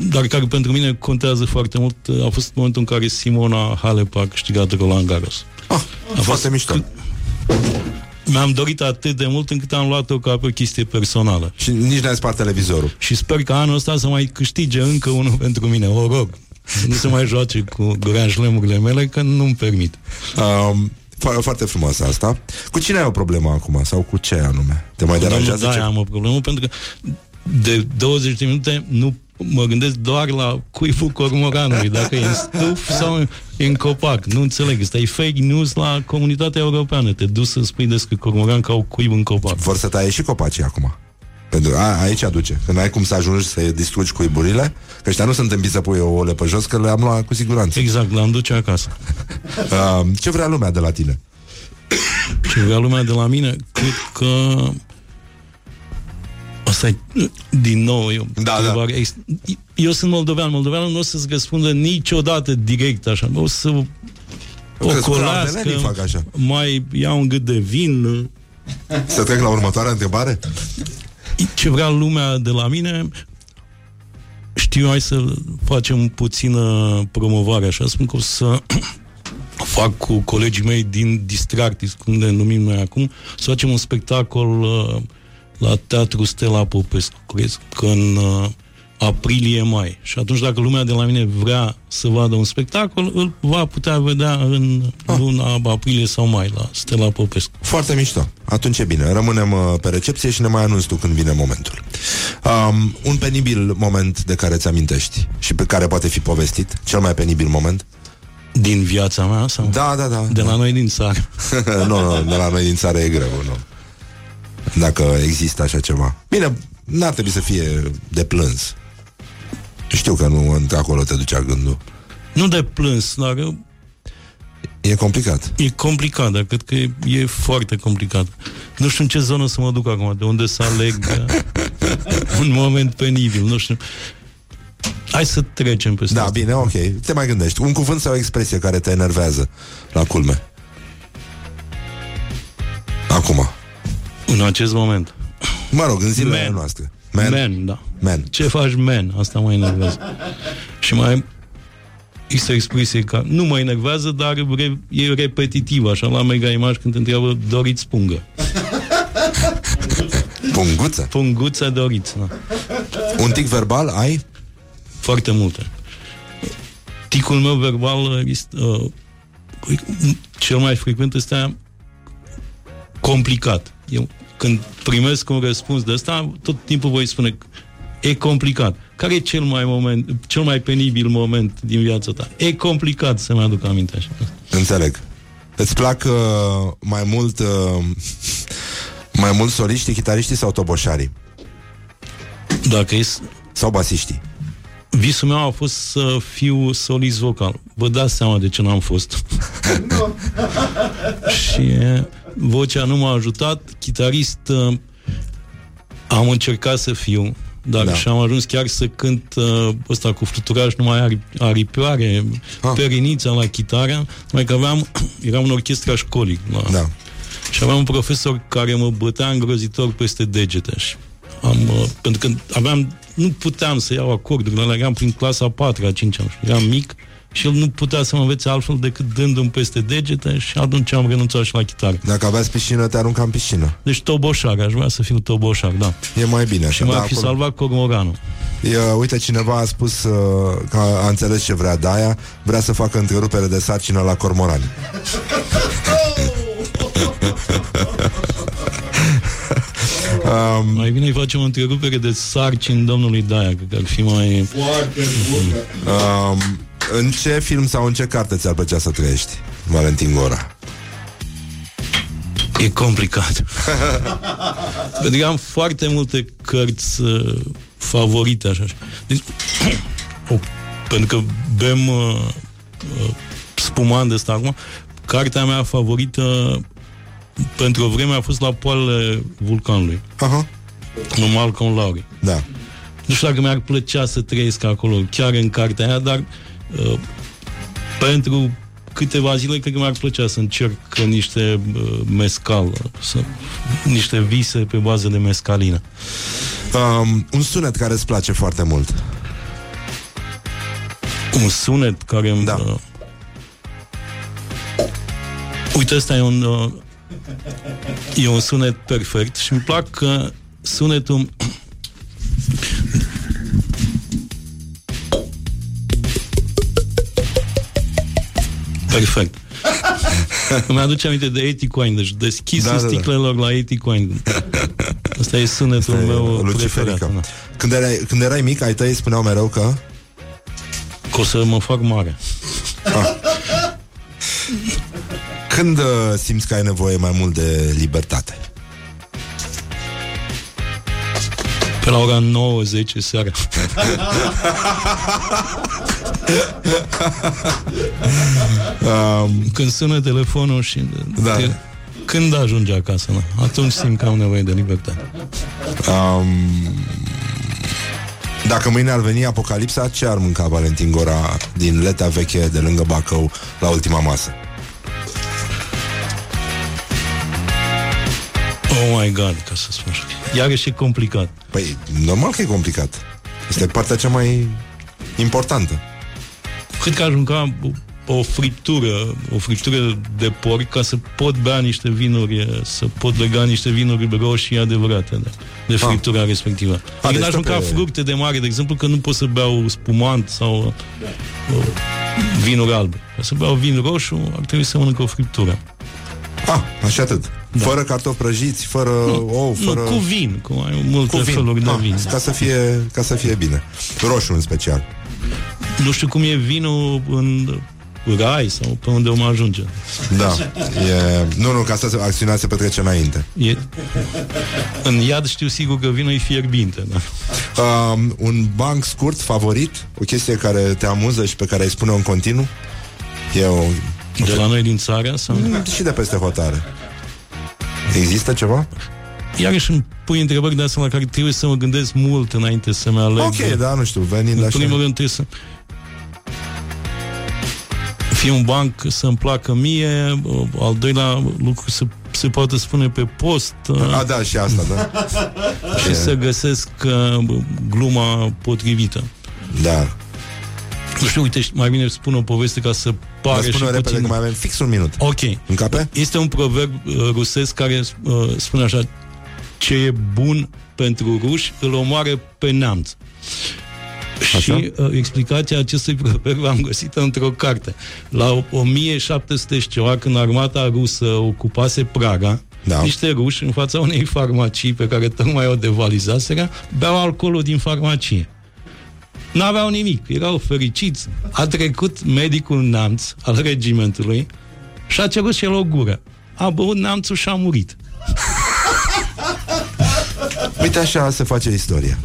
dar care pentru mine contează foarte mult a fost momentul în care Simona Halep a câștigat Roland Garros. ah, A fost mișto Mi-am dorit atât de mult încât am luat-o ca pe o chestie personală. Și nici n-ai spart televizorul Și sper că anul ăsta să mai câștige încă unul pentru mine, o rog. Să nu se mai joace cu Grand Slam-urile mele, că nu-mi permit. um, fo- Foarte frumoasă asta Cu cine ai o problemă acum? Sau cu ce anume? Te mai deranjează? da, ce? am o problemă, pentru că de 20 de minute nu mă gândesc doar la cuibul cormoranului, dacă e în stuf sau e în copac. Nu înțeleg. Asta e fake news la comunitatea europeană. Te duci să spui despre cormoran ca o cuib în copac. Vor să taie și copacii acum pentru, a, aici aduce. Că n-ai cum să ajungi să distrugi cuiburile, că ăștia nu sunt în să pui ouăle pe jos, că le-am luat cu siguranță. Exact, l-am duce acasă. Uh, ce vrea lumea de la tine? Ce vrea lumea de la mine, cred că Asta e, din nou, eu, Da, întrebare ex- eu sunt moldovean, moldoveanul nu o să-ți răspundă niciodată direct așa, o să Crezi că ocolească, ardelenii fac așa? mai iau un gât de vin, Să trec la următoarea întrebare? Ce vrea lumea de la mine, știu, hai să facem puțină promovare, așa, spun că o să fac cu colegii mei din Distractis, cum ne numim noi acum, să facem un spectacol uh, la Teatru Stella Popescu, cred că în uh, aprilie-mai. Și atunci dacă lumea de la mine vrea să vadă un spectacol, îl va putea vedea în luna aprilie sau mai la Stella Popescu. Foarte mișto. Atunci e bine. Rămânem uh, pe recepție și ne mai anunți tu când vine momentul. Um, un penibil moment de care ți amintești și pe care poate fi povestit. Cel mai penibil moment. Din viața mea sau Da, da, da. de la noi din țară. nu, nu, de la noi din țară e greu, nu. Dacă există așa ceva. Bine, n-ar trebui să fie de plâns. Știu că nu acolo te ducea gândul. Nu de plâns, dar E complicat. e complicat, dar cred că e, e foarte complicat. Nu știu în ce zonă să mă duc acum, de unde să aleg uh, un moment penibil, nu știu. Hai să trecem peste Da, asta. bine, ok. Te mai gândești. Un cuvânt sau o expresie care te enervează la culme. Acum. În acest moment. Mă rog, în zilele Man. noastre. Man, man da. Man. Ce faci, man? Asta mă enervează. Și mai este o expresie că nu mă enervează, dar re, e repetitiv, așa, la Mega Image când te întreabă Doriți pungă. Punguță. Punguța Doriți, da. Un tic verbal ai? Foarte multe. Ticul meu verbal este, uh, cel mai frecvent este complicat. Eu, când primesc un răspuns de ăsta, tot timpul voi spune e complicat. Care e cel mai, moment, cel mai penibil moment din viața ta? E complicat să-mi aduc aminte așa. Înțeleg. Îți plac uh, mai mult uh, mai mult soliștii, chitariștii sau toboșarii? Dacă e, Sau basiștii? visul meu a fost să fiu solist vocal. Vă dați seama de ce n-am fost. și e, vocea nu m-a ajutat. Chitarist uh, am încercat să fiu, dar Da. da. și am ajuns chiar să cânt uh, ăsta cu fluturaj numai ari- aripioare, Ah. ah. perinița la chitară, numai că aveam, eram în orchestra școlii. La, Da. și aveam un profesor care mă bătea îngrozitor peste degete și am, uh, pentru că aveam, nu puteam să iau acordurile, alea, eram prin clasa a patra, a cincea, nu știu, eram mic și el nu putea să mă învețe altfel decât dându-mi peste degete și atunci am renunțat și la chitară. Dacă aveați piscină, te arunca în piscină. Deci toboșar, aș vrea să fiu toboșar, da. E mai bine așa. Și m-a da, fi acolo- salvat cormoranul. E, uite, cineva a spus uh, că a înțeles ce vrea Daia, vrea să facă întrerupere de sarcină la cormorani. Um, Mai bine îi facem o întrerupere de sarcini domnului Daia, că ar fi mai... Foarte bună. um, în ce film sau în ce carte ți-ar plăcea să trăiești, Valentin Gora? E complicat. Pentru că am foarte multe cărți uh, favorite, așa. Deci, o, pentru că bem uh, uh, spumant de ăsta acum, cartea mea favorită pentru o vreme a fost la poalele vulcanului. Aha. Nu Malcolm Lowry. Da. Nu știu dacă mi-ar plăcea să trăiesc acolo, chiar în cartea aia, dar uh, pentru câteva zile cred că mi-ar plăcea să încerc niște uh, mescal, să, niște vise pe bază de mescalină. Um, un sunet care îți place foarte mult. Un sunet care îmi... Da. Uh, uite, ăsta e un... Uh, e un sunet perfect și îmi plac că sunetul Perfect. Îmi aduce aminte de Eticoin, deci deschisul Da, da, da, da. sticlelor la Eticoin. Asta e sunetul Asta e meu Luciferica. preferat. Da. Când erai, când erai mic, ai tăi spuneau mereu că Că o să mă fac mare. Când uh, simți că ai nevoie mai mult de libertate? Pe la ora 9-10 seara. Um, Când sună telefonul și... Da. Te, când ajunge acasă, na? atunci simt că am nevoie de libertate. um, dacă mâine ar veni apocalipsa, ce ar mânca Valentin Gora din Letea Veche de lângă Bacău la ultima masă? Oh my God, ca să spun așa. Iarăși e complicat. Păi, normal că e complicat. Este partea cea mai importantă. Cred că aș mânca o, o friptură, o friptură de porc ca să pot bea niște vinuri, să pot lega niște vinuri roșii adevărate de, de friptura respectivă. Ah, Adică deci n-aș tot mânca pe- fructe de mare, de exemplu, că nu pot să beau spumant sau uh, vinuri albe. Ca să beau vin roșu, ar trebui să mănânc o friptură. Ah, așa atât. Da. Fără cartofi prăjiți, fără ou, fără... Nu, cu vin, cu mai multe cu vin. feluri de Ah, vin. Ca să, fie, ca să fie bine. Roșu în special. Nu știu cum e vinul în rai sau pe unde om ajunge. Da. E... Nu, nu, ca să acțiunea se petrece înainte. E... În iad știu sigur că vinul e fierbinte. Da? Um, un banc scurt favorit? O chestie care te amuză și pe care îi spune în continuu? E o... De la noi din țară sau... Și de peste hotare. Există ceva? Iarăși îmi pui întrebări de astea la care trebuie să mă gândesc mult înainte să-mi aleg. Ok, da, nu știu, venind În așa. primul rând trebuie să fie un banc să-mi placă mie, al doilea lucru să se poate spune pe post A, da, și asta, da. și să găsesc uh, gluma potrivită. Da. Nu știu, uite, mai bine spun o poveste ca să Dar pare și spune repede puțin... că mai avem fix un minut. Ok. Încape? Este un proverb uh, rusesc care uh, spune așa ce e bun pentru ruși îl omoară pe neamț. Așa? Și uh, explicația acestui proverb am găsit într-o carte. La 1700 și ceva, când armata rusă ocupase Praga, Da. niște ruși, în fața unei farmacii pe care tocmai o devalizaseră, beau alcoolul din farmacie. N-aveau nimic, erau fericiți. A trecut medicul neamț al regimentului și a cerut și el o gură. A băut neamțul și a murit. Uite așa se face istoria.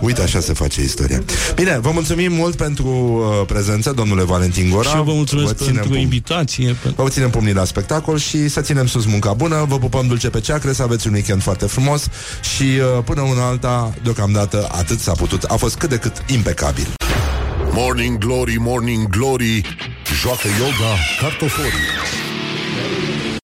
Uite așa se face istoria. Bine, vă mulțumim mult pentru uh, prezență, domnule Valentin Gora. și eu vă mulțumesc ținem pentru pumn- invitație. Pe... Vă ținem pumnii la spectacol și să ținem sus munca bună. Vă pupăm dulce pe ceacre, să aveți un weekend foarte frumos și uh, până una alta, deocamdată, atât s-a putut. A fost cât de cât impecabil. Morning Glory, Morning Glory Joacă yoga cartoforii